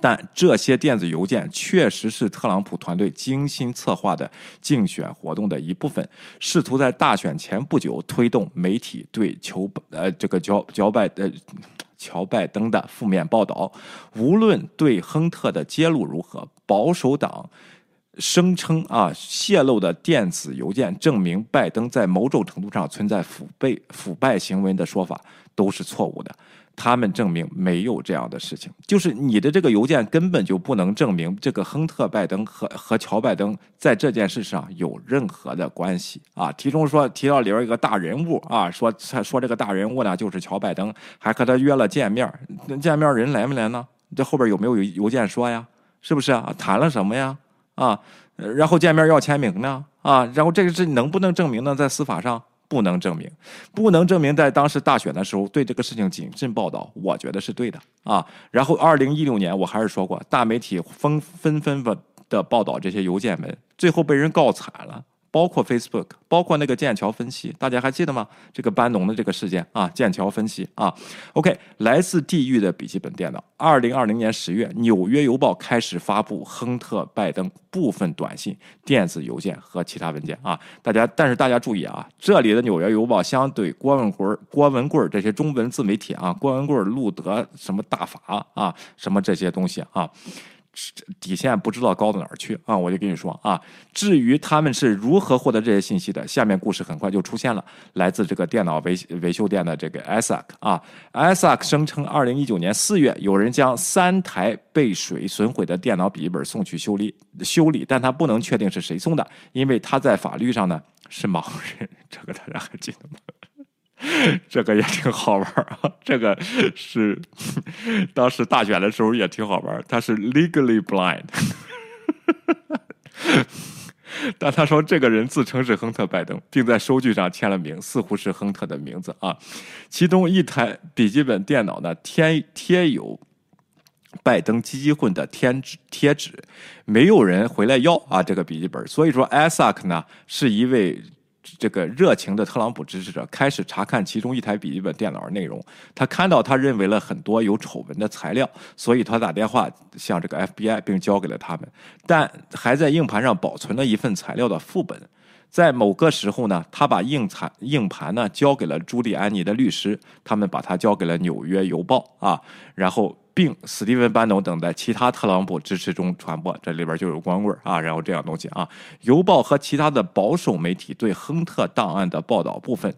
A: 但这些电子邮件确实是特朗普团队精心策划的竞选活动的一部分，试图在大选前不久推动媒体对乔呃这个乔乔拜呃乔拜登的负面报道。无论对亨特的揭露如何，保守党声称啊泄露的电子邮件证明拜登在某种程度上存在腐败腐败行为的说法都是错误的。他们证明没有这样的事情，就是你的这个邮件根本就不能证明这个亨特·拜登和和乔拜登在这件事上有任何的关系啊。其中说提到里边一个大人物啊，说说这个大人物呢就是乔拜登，还和他约了见面，见面人来没来呢？这后边有没有邮件说呀？是不是啊？谈了什么呀？啊，然后见面要签名呢？啊，然后这个是能不能证明呢？在司法上？不能证明，不能证明，在当时大选的时候对这个事情谨慎报道，我觉得是对的啊。然后，二零一六年我还是说过，大媒体纷纷纷的报道这些邮件门，最后被人告惨了。包括 Facebook，包括那个剑桥分析，大家还记得吗？这个班农的这个事件啊，剑桥分析啊。OK，来自地狱的笔记本电脑。二零二零年十月，《纽约邮报》开始发布亨特·拜登部分短信、电子邮件和其他文件啊。大家，但是大家注意啊，这里的《纽约邮报》相对郭文贵、郭文贵这些中文自媒体啊，郭文贵、路德什么大法啊，什么这些东西啊。底线不知道高到哪儿去啊！我就跟你说啊，至于他们是如何获得这些信息的，下面故事很快就出现了。来自这个电脑维维修店的这个 Isaac 啊，Isaac 声称，二零一九年四月，有人将三台被水损毁的电脑笔记本送去修理修理，但他不能确定是谁送的，因为他在法律上呢是盲人。这个大家还记得吗？这个也挺好玩啊！这个是当时大选的时候也挺好玩他是 legally blind。但他说这个人自称是亨特·拜登，并在收据上签了名，似乎是亨特的名字啊。其中一台笔记本电脑呢，贴贴有拜登基金会的贴纸，贴纸没有人回来要啊这个笔记本，所以说艾萨克呢是一位。这个热情的特朗普支持者开始查看其中一台笔记本电脑的内容，他看到他认为了很多有丑闻的材料，所以他打电话向这个 FBI，并交给了他们，但还在硬盘上保存了一份材料的副本。在某个时候呢，他把硬盘硬盘呢交给了朱利安尼的律师，他们把它交给了《纽约邮报》啊，然后。并史蒂文·班农等在其他特朗普支持中传播，这里边就有光棍啊，然后这样东西啊，邮报和其他的保守媒体对亨特档案的报道部分。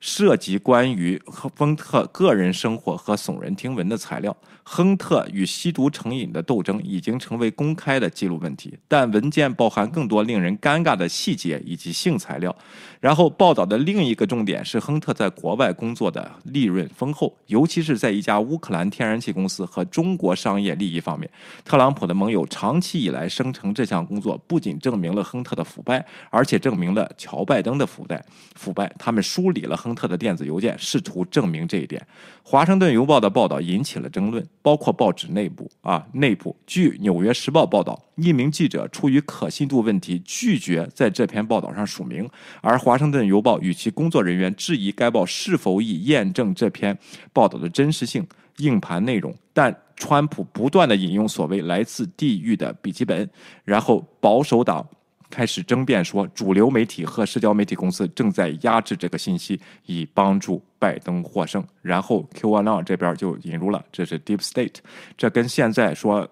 A: 涉及关于亨特个人生活和耸人听闻的材料，亨特与吸毒成瘾的斗争已经成为公开的记录问题，但文件包含更多令人尴尬的细节以及性材料。然后报道的另一个重点是亨特在国外工作的利润丰厚，尤其是在一家乌克兰天然气公司和中国商业利益方面。特朗普的盟友长期以来声称这项工作不仅证明了亨特的腐败，而且证明了乔拜登的腐败。腐败，他们梳理了亨。特的电子邮件试图证明这一点。华盛顿邮报的报道引起了争论，包括报纸内部啊内部。据纽约时报报道，一名记者出于可信度问题拒绝在这篇报道上署名，而华盛顿邮报与其工作人员质疑该报是否已验证这篇报道的真实性、硬盘内容。但川普不断的引用所谓来自地狱的笔记本，然后保守党。开始争辩说，主流媒体和社交媒体公司正在压制这个信息，以帮助拜登获胜。然后 QAnon 这边就引入了，这是 Deep State，这跟现在说。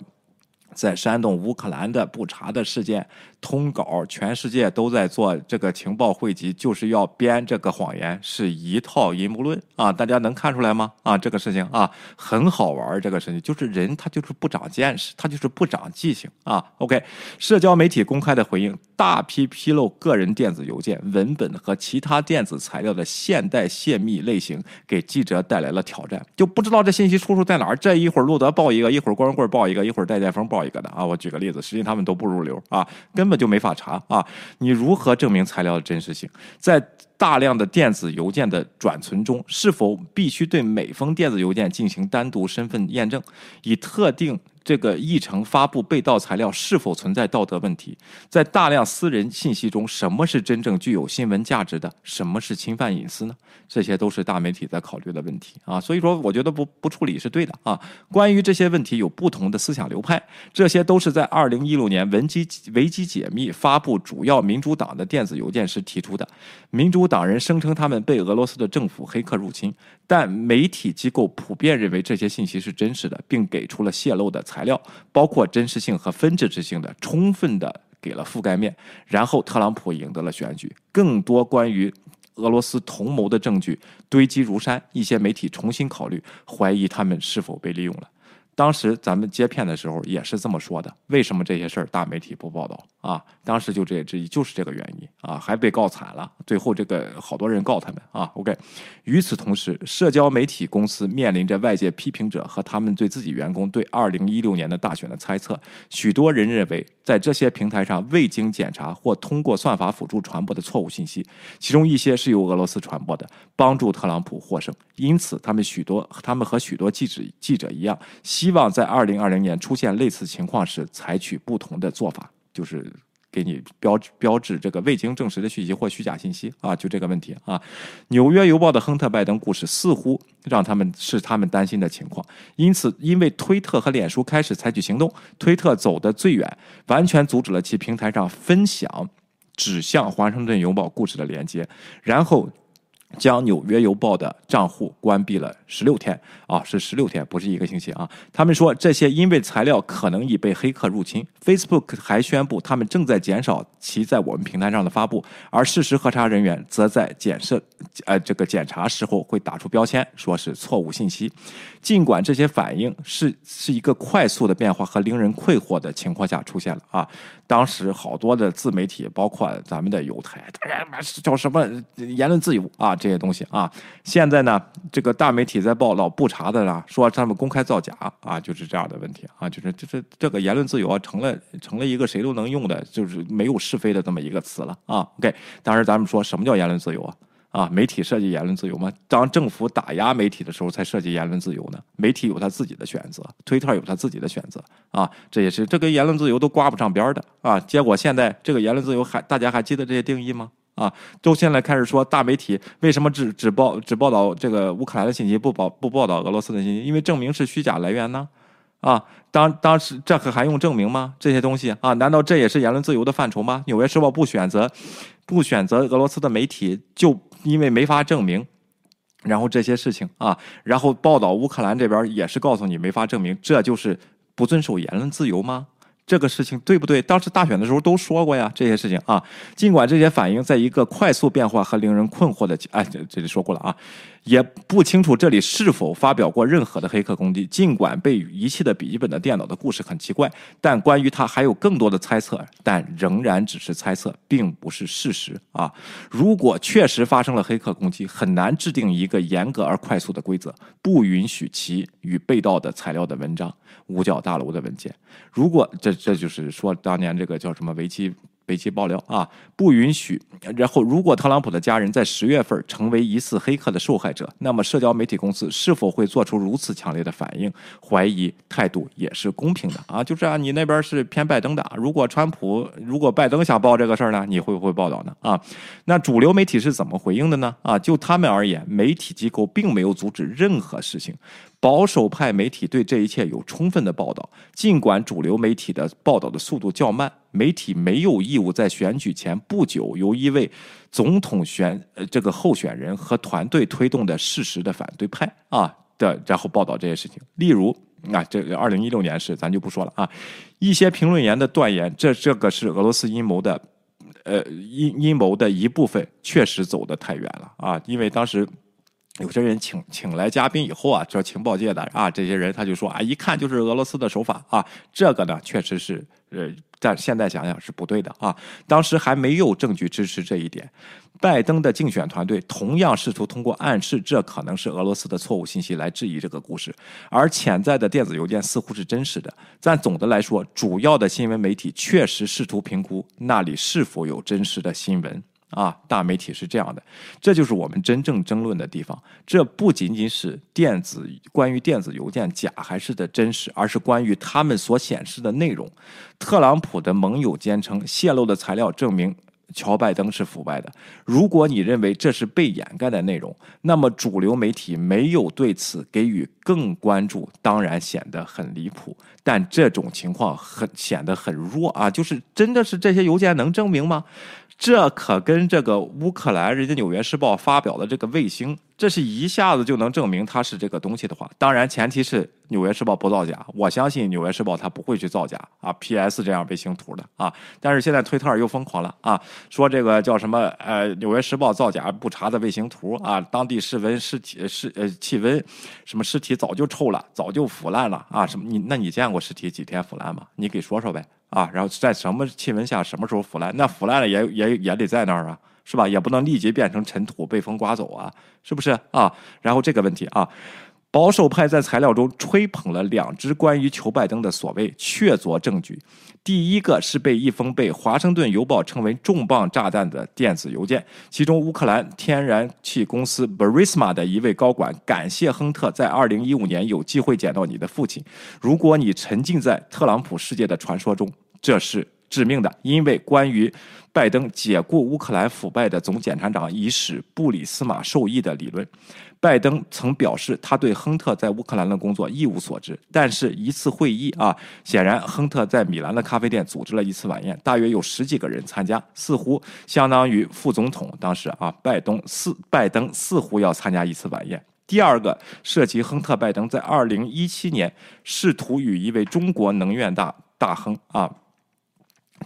A: 在煽动乌克兰的不查的事件，通稿，全世界都在做这个情报汇集，就是要编这个谎言，是一套阴谋论啊！大家能看出来吗？啊，这个事情啊，很好玩这个事情就是人他就是不长见识，他就是不长记性啊。OK，社交媒体公开的回应，大批披露个人电子邮件、文本和其他电子材料的现代泄密类型，给记者带来了挑战，就不知道这信息出处在哪儿。这一会儿路德报一个，一会儿光棍报一个，一会儿戴建峰报。一个的啊，我举个例子，实际他们都不入流啊，根本就没法查啊。你如何证明材料的真实性？在大量的电子邮件的转存中，是否必须对每封电子邮件进行单独身份验证？以特定。这个议程发布被盗材料是否存在道德问题？在大量私人信息中，什么是真正具有新闻价值的？什么是侵犯隐私呢？这些都是大媒体在考虑的问题啊！所以说，我觉得不不处理是对的啊。关于这些问题，有不同的思想流派，这些都是在二零一六年维基维基解密发布主要民主党的电子邮件时提出的。民主党人声称他们被俄罗斯的政府黑客入侵，但媒体机构普遍认为这些信息是真实的，并给出了泄露的。材料包括真实性和分支性的，充分的给了覆盖面，然后特朗普赢得了选举。更多关于俄罗斯同谋的证据堆积如山，一些媒体重新考虑，怀疑他们是否被利用了。当时咱们接片的时候也是这么说的，为什么这些事儿大媒体不报道啊？当时就这这，就是这个原因啊，还被告惨了，最后这个好多人告他们啊。OK，与此同时，社交媒体公司面临着外界批评者和他们对自己员工对二零一六年的大选的猜测，许多人认为在这些平台上未经检查或通过算法辅助传播的错误信息，其中一些是由俄罗斯传播的，帮助特朗普获胜。因此，他们许多他们和许多记者记者一样。希望在二零二零年出现类似情况时，采取不同的做法，就是给你标志标志这个未经证实的讯息或虚假信息啊，就这个问题啊。纽约邮报的亨特拜登故事似乎让他们是他们担心的情况，因此，因为推特和脸书开始采取行动，推特走得最远，完全阻止了其平台上分享指向华盛顿邮报故事的连接，然后。将《纽约邮报》的账户关闭了十六天啊，是十六天，不是一个星期啊。他们说这些因为材料可能已被黑客入侵。Facebook 还宣布他们正在减少其在我们平台上的发布，而事实核查人员则在检测呃这个检查时候会打出标签，说是错误信息。尽管这些反应是是一个快速的变化和令人困惑的情况下出现了啊，当时好多的自媒体，包括咱们的犹太，叫什么言论自由啊？这些东西啊。现在呢，这个大媒体在报道不查的呢，说他们公开造假啊，就是这样的问题啊，就是就是这个言论自由啊，成了成了一个谁都能用的，就是没有是非的这么一个词了啊。OK，当时咱们说什么叫言论自由啊？啊，媒体涉及言论自由吗？当政府打压媒体的时候，才涉及言论自由呢。媒体有他自己的选择，推特有他自己的选择啊，这也是这跟言论自由都挂不上边的啊。结果现在这个言论自由还大家还记得这些定义吗？啊，都现在开始说大媒体为什么只只报只报道这个乌克兰的信息，不报不报道俄罗斯的信息？因为证明是虚假来源呢。啊，当当时这可还用证明吗？这些东西啊，难道这也是言论自由的范畴吗？纽约时报不选择不选择俄罗斯的媒体，就因为没法证明。然后这些事情啊，然后报道乌克兰这边也是告诉你没法证明，这就是不遵守言论自由吗？这个事情对不对？当时大选的时候都说过呀，这些事情啊。尽管这些反应在一个快速变化和令人困惑的，哎，这这里说过了啊。也不清楚这里是否发表过任何的黑客攻击。尽管被遗弃的笔记本的电脑的故事很奇怪，但关于它还有更多的猜测，但仍然只是猜测，并不是事实啊。如果确实发生了黑客攻击，很难制定一个严格而快速的规则，不允许其与被盗的材料的文章、五角大楼的文件。如果这这就是说，当年这个叫什么维基。北极爆料啊，不允许。然后，如果特朗普的家人在十月份成为疑似黑客的受害者，那么社交媒体公司是否会做出如此强烈的反应？怀疑态度也是公平的啊，就是啊，你那边是偏拜登的。如果川普，如果拜登想报这个事儿呢，你会不会报道呢？啊，那主流媒体是怎么回应的呢？啊，就他们而言，媒体机构并没有阻止任何事情。保守派媒体对这一切有充分的报道，尽管主流媒体的报道的速度较慢。媒体没有义务在选举前不久由一位总统选呃这个候选人和团队推动的事实的反对派啊的，然后报道这些事情。例如啊，这个二零一六年是咱就不说了啊，一些评论员的断言，这这个是俄罗斯阴谋的，呃阴阴谋的一部分，确实走得太远了啊，因为当时。有些人请请来嘉宾以后啊，这情报界的啊，这些人他就说啊，一看就是俄罗斯的手法啊，这个呢确实是呃，但现在想想是不对的啊。当时还没有证据支持这一点。拜登的竞选团队同样试图通过暗示这可能是俄罗斯的错误信息来质疑这个故事，而潜在的电子邮件似乎是真实的。但总的来说，主要的新闻媒体确实试图评估那里是否有真实的新闻。啊，大媒体是这样的，这就是我们真正争论的地方。这不仅仅是电子关于电子邮件假还是的真实，而是关于他们所显示的内容。特朗普的盟友坚称，泄露的材料证明乔拜登是腐败的。如果你认为这是被掩盖的内容，那么主流媒体没有对此给予更关注，当然显得很离谱。但这种情况很显得很弱啊，就是真的是这些邮件能证明吗？这可跟这个乌克兰人家《纽约时报》发表的这个卫星。这是一下子就能证明它是这个东西的话，当然前提是《纽约时报》不造假。我相信《纽约时报》它不会去造假啊，PS 这样卫星图的啊。但是现在推特又疯狂了啊，说这个叫什么呃，《纽约时报》造假不查的卫星图啊，当地室温、尸体、尸呃气温，什么尸体早就臭了，早就腐烂了啊？什么你那你见过尸体几天腐烂吗？你给说说呗啊？然后在什么气温下什么时候腐烂？那腐烂了也也也得在那儿啊。是吧？也不能立即变成尘土被风刮走啊，是不是啊？然后这个问题啊，保守派在材料中吹捧了两只关于求拜登的所谓确凿证据。第一个是被一封被华盛顿邮报称为重磅炸弹的电子邮件，其中乌克兰天然气公司 Burisma 的一位高管感谢亨特在2015年有机会见到你的父亲。如果你沉浸在特朗普世界的传说中，这是。致命的，因为关于拜登解雇乌克兰腐败的总检察长已使布里斯马受益的理论，拜登曾表示他对亨特在乌克兰的工作一无所知。但是，一次会议啊，显然亨特在米兰的咖啡店组织了一次晚宴，大约有十几个人参加，似乎相当于副总统当时啊，拜登似拜登似乎要参加一次晚宴。第二个涉及亨特，拜登在二零一七年试图与一位中国能源大大亨啊。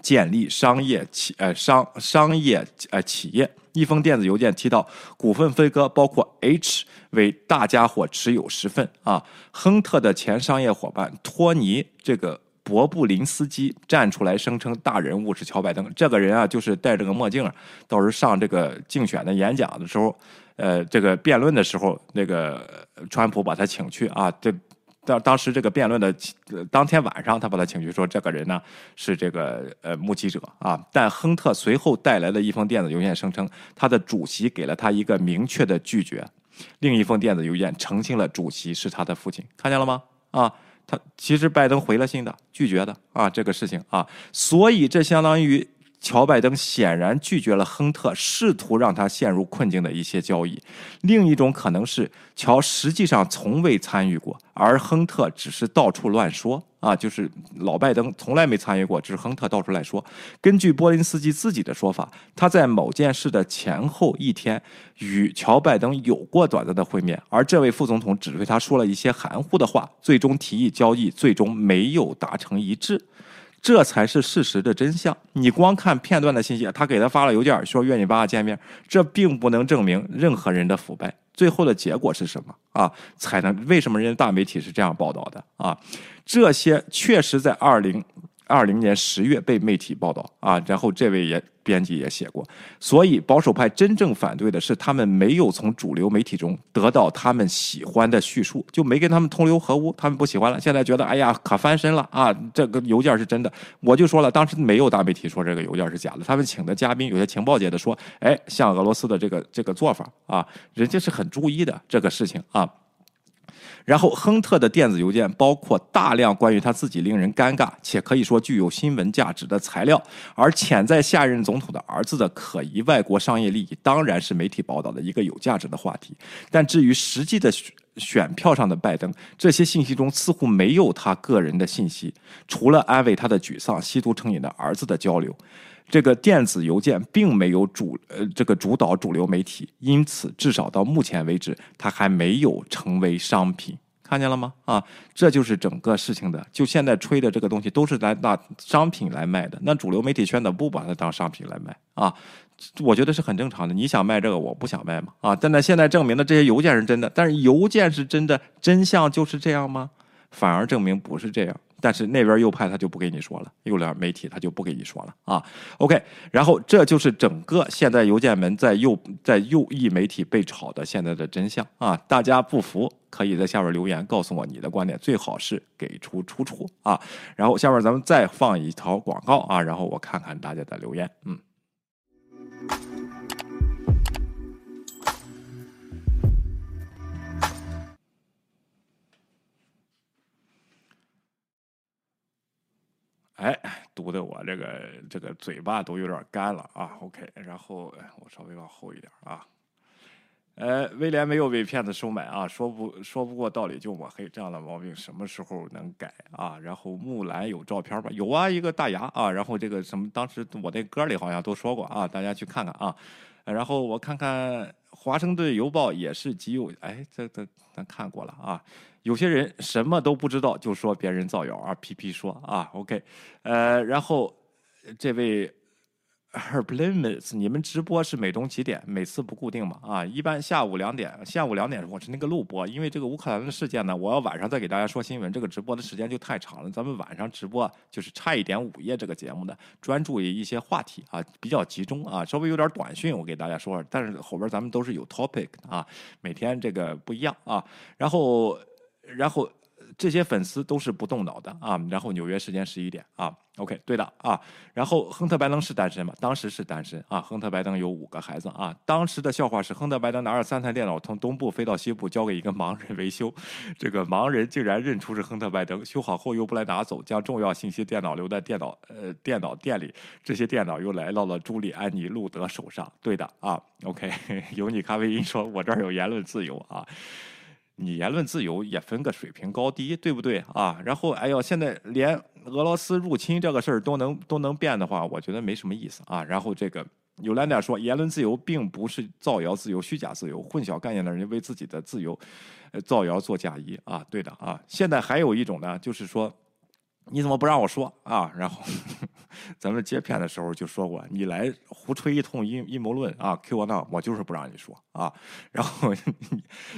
A: 建立商业企呃商商业呃企业，一封电子邮件提到股份分割，包括 H 为大家伙持有十份啊。亨特的前商业伙伴托尼这个博布林斯基站出来声称大人物是乔拜登，这个人啊就是戴着个墨镜，到时候上这个竞选的演讲的时候。呃，这个辩论的时候，那个川普把他请去啊，这当当时这个辩论的当天晚上，他把他请去，说这个人呢是这个呃目击者啊。但亨特随后带来的一封电子邮件声称，他的主席给了他一个明确的拒绝。另一封电子邮件澄清了主席是他的父亲，看见了吗？啊，他其实拜登回了信的，拒绝的啊这个事情啊，所以这相当于。乔拜登显然拒绝了亨特试图让他陷入困境的一些交易。另一种可能是，乔实际上从未参与过，而亨特只是到处乱说啊，就是老拜登从来没参与过，只是亨特到处乱说。根据波林斯基自己的说法，他在某件事的前后一天与乔拜登有过短暂的会面，而这位副总统只对他说了一些含糊的话，最终提议交易，最终没有达成一致。这才是事实的真相。你光看片段的信息，他给他发了邮件说约你爸爸见面，这并不能证明任何人的腐败。最后的结果是什么啊？才能为什么人家大媒体是这样报道的啊？这些确实在二零。二零年十月被媒体报道啊，然后这位也编辑也写过，所以保守派真正反对的是他们没有从主流媒体中得到他们喜欢的叙述，就没跟他们同流合污，他们不喜欢了。现在觉得哎呀可翻身了啊，这个邮件是真的。我就说了，当时没有大媒体说这个邮件是假的，他们请的嘉宾有些情报界的说，哎，像俄罗斯的这个这个做法啊，人家是很注意的这个事情啊。然后，亨特的电子邮件包括大量关于他自己令人尴尬且可以说具有新闻价值的材料，而潜在下任总统的儿子的可疑外国商业利益，当然是媒体报道的一个有价值的话题。但至于实际的选票上的拜登，这些信息中似乎没有他个人的信息，除了安慰他的沮丧、吸毒成瘾的儿子的交流。这个电子邮件并没有主呃这个主导主流媒体，因此至少到目前为止，它还没有成为商品。看见了吗？啊，这就是整个事情的。就现在吹的这个东西，都是来拿商品来卖的。那主流媒体圈的不把它当商品来卖啊？我觉得是很正常的。你想卖这个，我不想卖嘛？啊，但那现在证明的这些邮件是真的，但是邮件是真的，真相就是这样吗？反而证明不是这样。但是那边右派他就不给你说了，右联媒体他就不给你说了啊。OK，然后这就是整个现在邮件门在右在右翼媒体被炒的现在的真相啊。大家不服可以在下边留言告诉我你的观点，最好是给出出处啊。然后下边咱们再放一条广告啊，然后我看看大家的留言，嗯。哎，读的我这个这个嘴巴都有点干了啊。OK，然后我稍微往后一点啊。呃，威廉没有被骗子收买啊，说不说不过道理就抹黑，这样的毛病什么时候能改啊？然后木兰有照片吧？有啊，一个大牙啊。然后这个什么，当时我那歌里好像都说过啊，大家去看看啊。然后我看看华盛顿邮报也是极有，哎，这这咱看过了啊。有些人什么都不知道就说别人造谣啊，皮皮说啊，OK，呃，然后这位 Herblimus，你们直播是每中几点？每次不固定嘛？啊，一般下午两点，下午两点我是那个录播，因为这个乌克兰的事件呢，我要晚上再给大家说新闻，这个直播的时间就太长了。咱们晚上直播就是差一点午夜这个节目的，专注于一些话题啊，比较集中啊，稍微有点短讯，我给大家说，但是后边咱们都是有 topic 啊，每天这个不一样啊，然后。然后这些粉丝都是不动脑的啊。然后纽约时间十一点啊，OK，对的啊。然后亨特·拜登是单身吗？当时是单身啊。亨特·拜登有五个孩子啊。当时的笑话是，亨特·拜登拿着三台电脑从东部飞到西部，交给一个盲人维修。这个盲人竟然认出是亨特·拜登，修好后又不来拿走，将重要信息电脑留在电脑呃电脑店里。这些电脑又来到了朱利安尼·路德手上。对的啊，OK。有你咖啡因说，我这儿有言论自由啊。你言论自由也分个水平高低，对不对啊？然后，哎呦，现在连俄罗斯入侵这个事儿都能都能变的话，我觉得没什么意思啊。然后这个有两点说，言论自由并不是造谣自由、虚假自由，混淆概念的人为自己的自由造谣做嫁衣啊。对的啊。现在还有一种呢，就是说，你怎么不让我说啊？然后咱们接片的时候就说过，你来胡吹一通阴阴谋论啊，Q 我呢，我就是不让你说啊。然后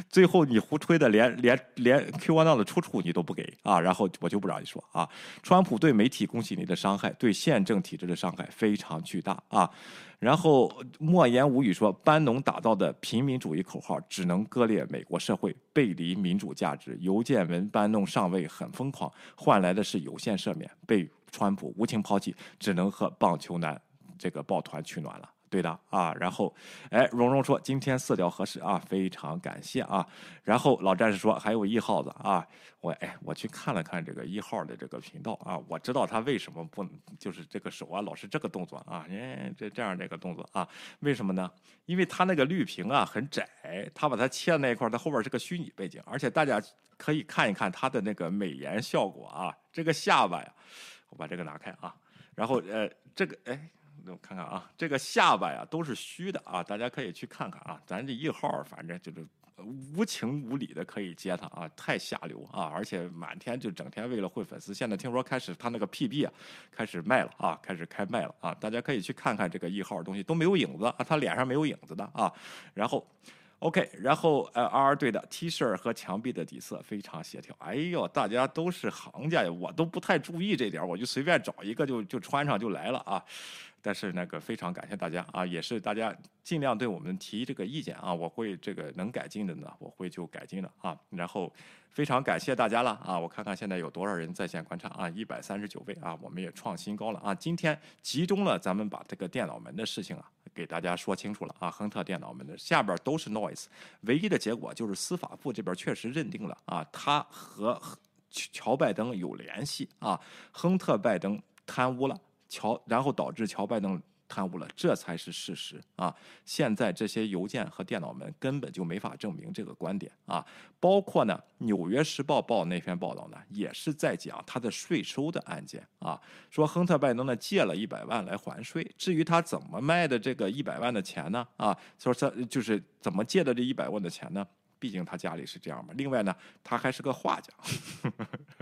A: 最后你胡吹的连连连 Q 1 n 的出处你都不给啊，然后我就不让你说啊。川普对媒体恭喜你的伤害，对宪政体制的伤害非常巨大啊。然后莫言无语说，班农打造的平民主义口号只能割裂美国社会，背离民主价值。邮件文班农上位很疯狂，换来的是有限赦免，被川普无情抛弃，只能和棒球男这个抱团取暖了。对的啊，然后，哎，蓉蓉说今天色调合适啊，非常感谢啊。然后老战士说还有一号子啊，我哎我去看了看这个一号的这个频道啊，我知道他为什么不就是这个手啊老是这个动作啊，哎这这样这个动作啊，为什么呢？因为他那个绿屏啊很窄，他把它切的那一块，它后边是个虚拟背景，而且大家可以看一看他的那个美颜效果啊，这个下巴呀，我把这个拿开啊，然后呃这个哎。那我看看啊，这个下巴呀都是虚的啊，大家可以去看看啊。咱这一号反正就是无情无理的可以接他啊，太下流啊，而且满天就整天为了混粉丝。现在听说开始他那个 PB 啊开始卖了啊，开始开卖了啊，大家可以去看看这个一号东西都没有影子啊，他脸上没有影子的啊。然后 OK，然后呃 R 队的 T 恤和墙壁的底色非常协调。哎呦，大家都是行家呀，我都不太注意这点，我就随便找一个就就穿上就来了啊。但是那个非常感谢大家啊，也是大家尽量对我们提这个意见啊，我会这个能改进的呢，我会就改进的啊。然后非常感谢大家了啊，我看看现在有多少人在线观察啊，一百三十九位啊，我们也创新高了啊。今天集中了咱们把这个电脑门的事情啊给大家说清楚了啊，亨特电脑门的下边都是 noise，唯一的结果就是司法部这边确实认定了啊，他和乔拜登有联系啊，亨特拜登贪污了。乔，然后导致乔拜登贪污了，这才是事实啊！现在这些邮件和电脑门根本就没法证明这个观点啊！包括呢，《纽约时报》报那篇报道呢，也是在讲他的税收的案件啊，说亨特拜登呢借了一百万来还税，至于他怎么卖的这个一百万的钱呢？啊，说他就是怎么借的这一百万的钱呢？毕竟他家里是这样嘛。另外呢，他还是个画家，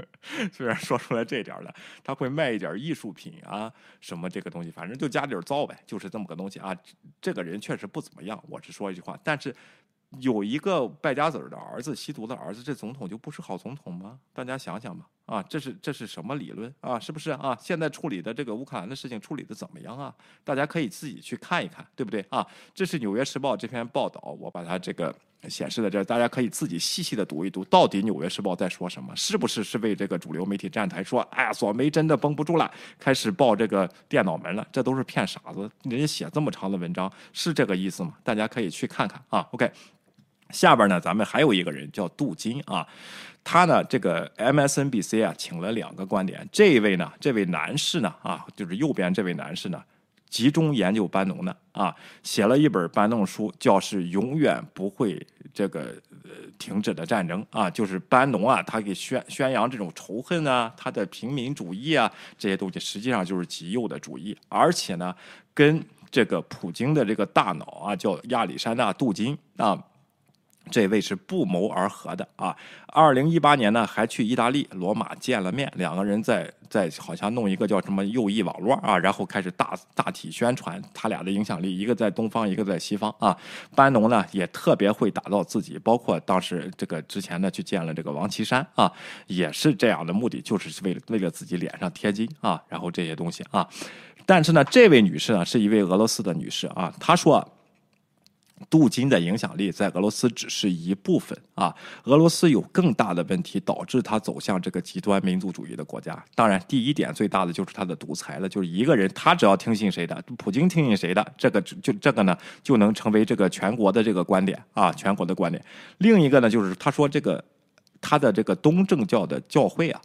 A: 虽然说出来这点了，他会卖一点艺术品啊，什么这个东西，反正就家里糟呗，就是这么个东西啊。这个人确实不怎么样，我只说一句话。但是有一个败家子儿的儿子，吸毒的儿子，这总统就不是好总统吗？大家想想吧。啊，这是这是什么理论啊？是不是啊？现在处理的这个乌克兰的事情处理的怎么样啊？大家可以自己去看一看，对不对啊？这是《纽约时报》这篇报道，我把它这个显示在这，大家可以自己细细的读一读，到底《纽约时报》在说什么？是不是是为这个主流媒体站台？说，哎呀，索梅真的绷不住了，开始报这个电脑门了？这都是骗傻子！人家写这么长的文章，是这个意思吗？大家可以去看看啊。OK。下边呢，咱们还有一个人叫杜金啊，他呢，这个 MSNBC 啊，请了两个观点。这位呢，这位男士呢，啊，就是右边这位男士呢，集中研究班农的啊，写了一本班农书，叫是永远不会这个呃停止的战争啊，就是班农啊，他给宣宣扬这种仇恨啊，他的平民主义啊，这些东西实际上就是极右的主义，而且呢，跟这个普京的这个大脑啊，叫亚历山大·杜金啊。这位是不谋而合的啊！二零一八年呢，还去意大利罗马见了面，两个人在在好像弄一个叫什么右翼网络啊，然后开始大大体宣传他俩的影响力，一个在东方，一个在西方啊。班农呢也特别会打造自己，包括当时这个之前呢去见了这个王岐山啊，也是这样的目的，就是为了为了自己脸上贴金啊，然后这些东西啊。但是呢，这位女士呢是一位俄罗斯的女士啊，她说。镀金的影响力在俄罗斯只是一部分啊，俄罗斯有更大的问题导致它走向这个极端民族主义的国家。当然，第一点最大的就是它的独裁了，就是一个人他只要听信谁的，普京听信谁的，这个就这个呢就能成为这个全国的这个观点啊，全国的观点。另一个呢就是他说这个他的这个东正教的教会啊，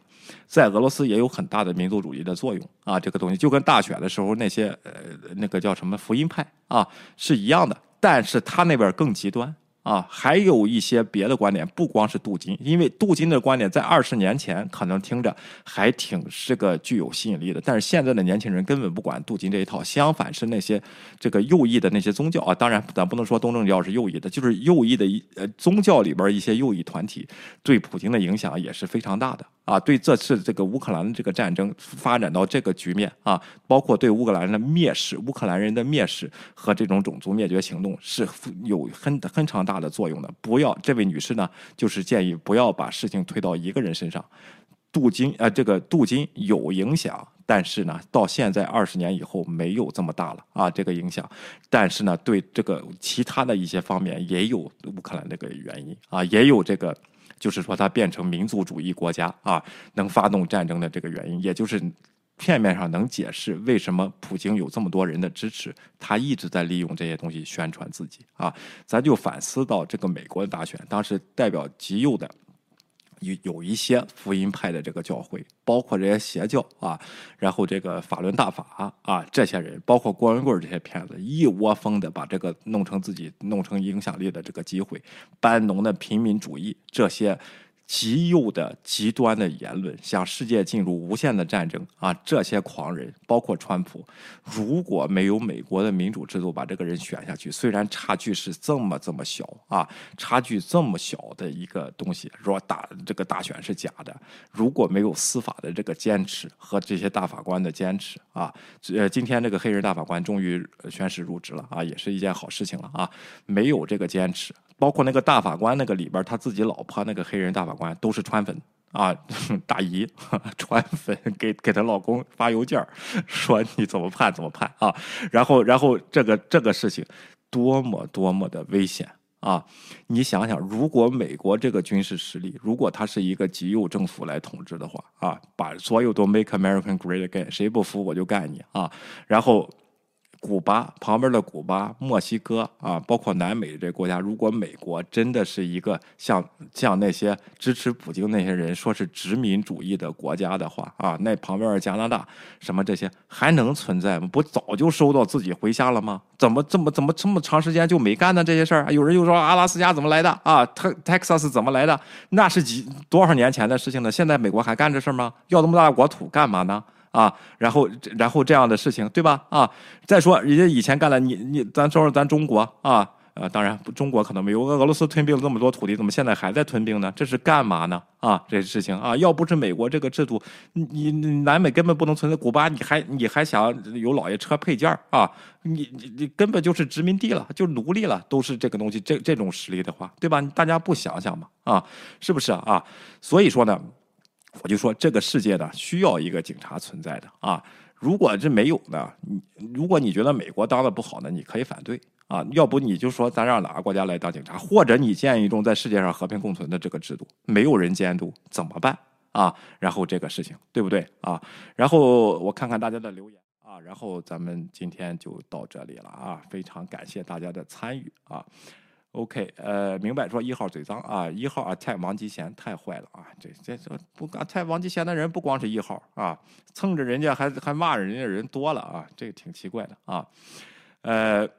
A: 在俄罗斯也有很大的民族主义的作用啊，这个东西就跟大选的时候那些呃那个叫什么福音派啊是一样的。但是他那边更极端。啊，还有一些别的观点，不光是镀金，因为镀金的观点在二十年前可能听着还挺是个具有吸引力的，但是现在的年轻人根本不管镀金这一套，相反是那些这个右翼的那些宗教啊，当然咱不能说东正教是右翼的，就是右翼的一呃宗教里边一些右翼团体对普京的影响也是非常大的啊，对这次这个乌克兰的这个战争发展到这个局面啊，包括对乌克兰的蔑视、乌克兰人的蔑视和这种种族灭绝行动是有很很长大大的作用的。不要，这位女士呢，就是建议不要把事情推到一个人身上。镀金呃，这个镀金有影响，但是呢，到现在二十年以后没有这么大了啊，这个影响。但是呢，对这个其他的一些方面也有乌克兰这个原因啊，也有这个。就是说，它变成民族主义国家啊，能发动战争的这个原因，也就是片面上能解释为什么普京有这么多人的支持，他一直在利用这些东西宣传自己啊。咱就反思到这个美国的大选，当时代表极右的。有有一些福音派的这个教会，包括这些邪教啊，然后这个法轮大法啊，这些人，包括郭文贵这些骗子，一窝蜂的把这个弄成自己弄成影响力的这个机会，班农的平民主义这些。极右的极端的言论，向世界进入无限的战争啊！这些狂人，包括川普，如果没有美国的民主制度把这个人选下去，虽然差距是这么这么小啊，差距这么小的一个东西，说大这个大选是假的，如果没有司法的这个坚持和这些大法官的坚持啊，呃，今天这个黑人大法官终于宣誓入职了啊，也是一件好事情了啊，没有这个坚持。包括那个大法官那个里边，他自己老婆那个黑人大法官都是川粉啊，大姨 川粉 给给她老公发邮件说你怎么判怎么判啊，然后然后这个这个事情多么多么的危险啊！你想想，如果美国这个军事实力，如果他是一个极右政府来统治的话啊，把所有都 Make American Great Again，谁不服我就干你啊，然后。古巴旁边的古巴、墨西哥啊，包括南美这国家，如果美国真的是一个像像那些支持普京那些人说是殖民主义的国家的话啊，那旁边加拿大什么这些还能存在吗？不早就收到自己麾下了吗？怎么这么怎么这么长时间就没干呢？这些事儿，有人又说阿拉斯加怎么来的啊特 Texas 怎么来的？那是几多少年前的事情了？现在美国还干这事儿吗？要这么大国土干嘛呢？啊，然后，然后这样的事情，对吧？啊，再说人家以前干了，你你，咱说说咱中国啊，呃，当然中国可能没有，俄罗斯吞并了这么多土地，怎么现在还在吞并呢？这是干嘛呢？啊，这事情啊，要不是美国这个制度，你你南美根本不能存在，古巴你还你还想有老爷车配件啊？你你你根本就是殖民地了，就奴隶了，都是这个东西，这这种实力的话，对吧？大家不想想嘛？啊，是不是啊？所以说呢。我就说这个世界呢需要一个警察存在的啊，如果这没有呢，你如果你觉得美国当的不好呢，你可以反对啊，要不你就说咱让哪个国家来当警察，或者你建一种在世界上和平共存的这个制度，没有人监督怎么办啊？然后这个事情对不对啊？然后我看看大家的留言啊，然后咱们今天就到这里了啊，非常感谢大家的参与啊。OK，呃，明白说一号嘴脏啊，一号啊，太王吉贤太坏了啊，这这这不太王吉贤的人不光是一号啊，蹭着人家还还骂人家人多了啊，这个挺奇怪的啊，呃。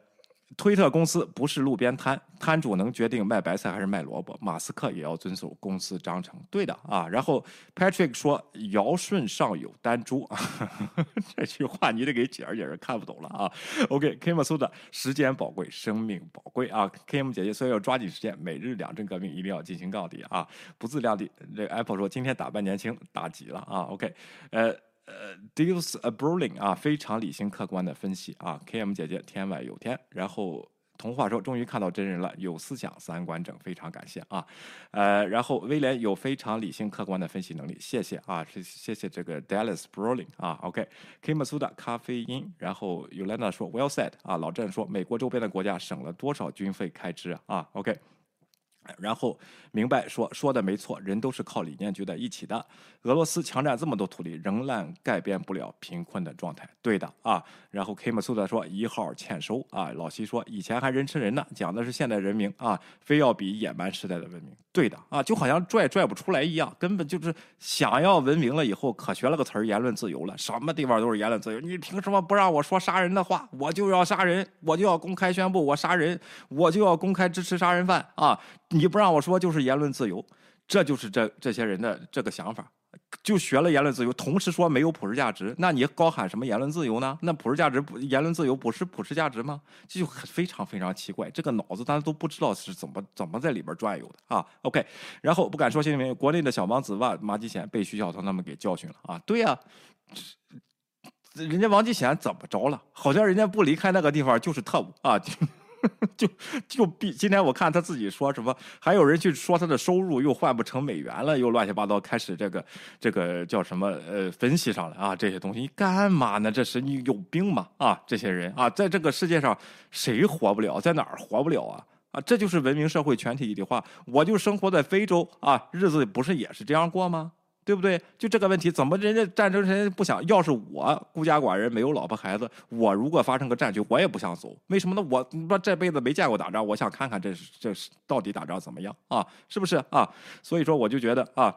A: 推特公司不是路边摊，摊主能决定卖白菜还是卖萝卜。马斯克也要遵守公司章程，对的啊。然后 Patrick 说：“尧舜上有丹珠。”这句话你得给解释解释，看不懂了啊。OK，Kim s u d a 时间宝贵，生命宝贵啊。Kim 姐姐，所以要抓紧时间，每日两针革命一定要进行到底啊，不自量力。这个 Apple 说：“今天打扮年轻，打急了啊。”OK，呃。呃，deals a brawling 啊，非常理性客观的分析啊。K M 姐姐天外有天，然后童话说终于看到真人了，有思想，三观正，非常感谢啊。呃，然后威廉有非常理性客观的分析能力，谢谢啊，谢谢谢这个 Dallas brawling 啊。，OK，Kimasuda 咖啡因，然后 Yolanda 说 Well said 啊，老郑说美国周边的国家省了多少军费开支啊？OK。然后明白说说的没错，人都是靠理念聚在一起的。俄罗斯强占这么多土地，仍然改变不了贫困的状态。对的啊。然后 Kim 苏德说一号欠收啊。老西说以前还人吃人呢，讲的是现代人民啊，非要比野蛮时代的文明。对的啊，就好像拽拽不出来一样，根本就是想要文明了以后，可学了个词儿言论自由了，什么地方都是言论自由。你凭什么不让我说杀人的话？我就要杀人，我就要公开宣布我杀人，我就要公开支持杀人犯啊！你不让我说，就是言论自由，这就是这这些人的这个想法。就学了言论自由，同时说没有普世价值，那你高喊什么言论自由呢？那普世价值不言论自由不是普世价值吗？这就非常非常奇怪，这个脑子咱都不知道是怎么怎么在里边转悠的啊。OK，然后不敢说姓名，国内的小王子吧，马继贤被徐晓彤他们给教训了啊。对呀，人家王继贤怎么着了？好像人家不离开那个地方就是特务啊。就就比今天我看他自己说什么，还有人去说他的收入又换不成美元了，又乱七八糟开始这个这个叫什么呃分析上来啊这些东西，你干嘛呢？这是你有病吗？啊，这些人啊，在这个世界上谁活不了，在哪儿活不了啊？啊，这就是文明社会全体一体化。我就生活在非洲啊，日子不是也是这样过吗？对不对？就这个问题，怎么人家战争人家不想？要是我孤家寡人，没有老婆孩子，我如果发生个战局，我也不想走。为什么呢？我这辈子没见过打仗，我想看看这是这是到底打仗怎么样啊？是不是啊？所以说，我就觉得啊，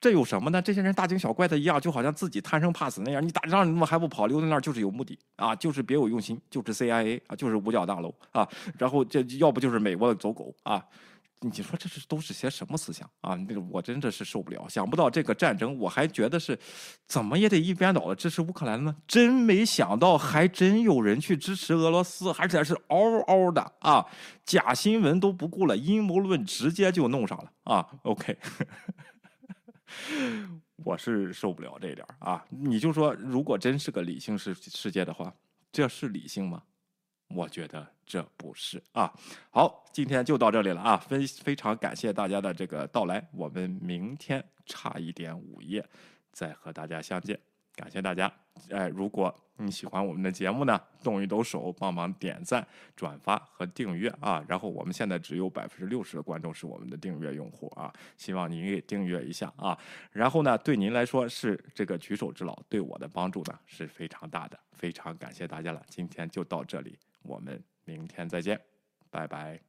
A: 这有什么呢？这些人大惊小怪的一样，就好像自己贪生怕死那样。你打仗你怎么还不跑？留在那儿就是有目的啊，就是别有用心，就是 CIA 啊，就是五角大楼啊，然后这要不就是美国的走狗啊。你说这是都是些什么思想啊？那个我真的是受不了，想不到这个战争，我还觉得是怎么也得一边倒的支持乌克兰呢？真没想到，还真有人去支持俄罗斯，而且是嗷嗷的啊！假新闻都不顾了，阴谋论直接就弄上了啊！OK，我是受不了这点啊！你就说，如果真是个理性世世界的话，这是理性吗？我觉得这不是啊，好，今天就到这里了啊，非非常感谢大家的这个到来，我们明天差一点午夜再和大家相见。感谢大家，哎，如果你喜欢我们的节目呢，动一动手，帮忙点赞、转发和订阅啊。然后我们现在只有百分之六十的观众是我们的订阅用户啊，希望您也订阅一下啊。然后呢，对您来说是这个举手之劳，对我的帮助呢是非常大的，非常感谢大家了。今天就到这里，我们明天再见拜拜。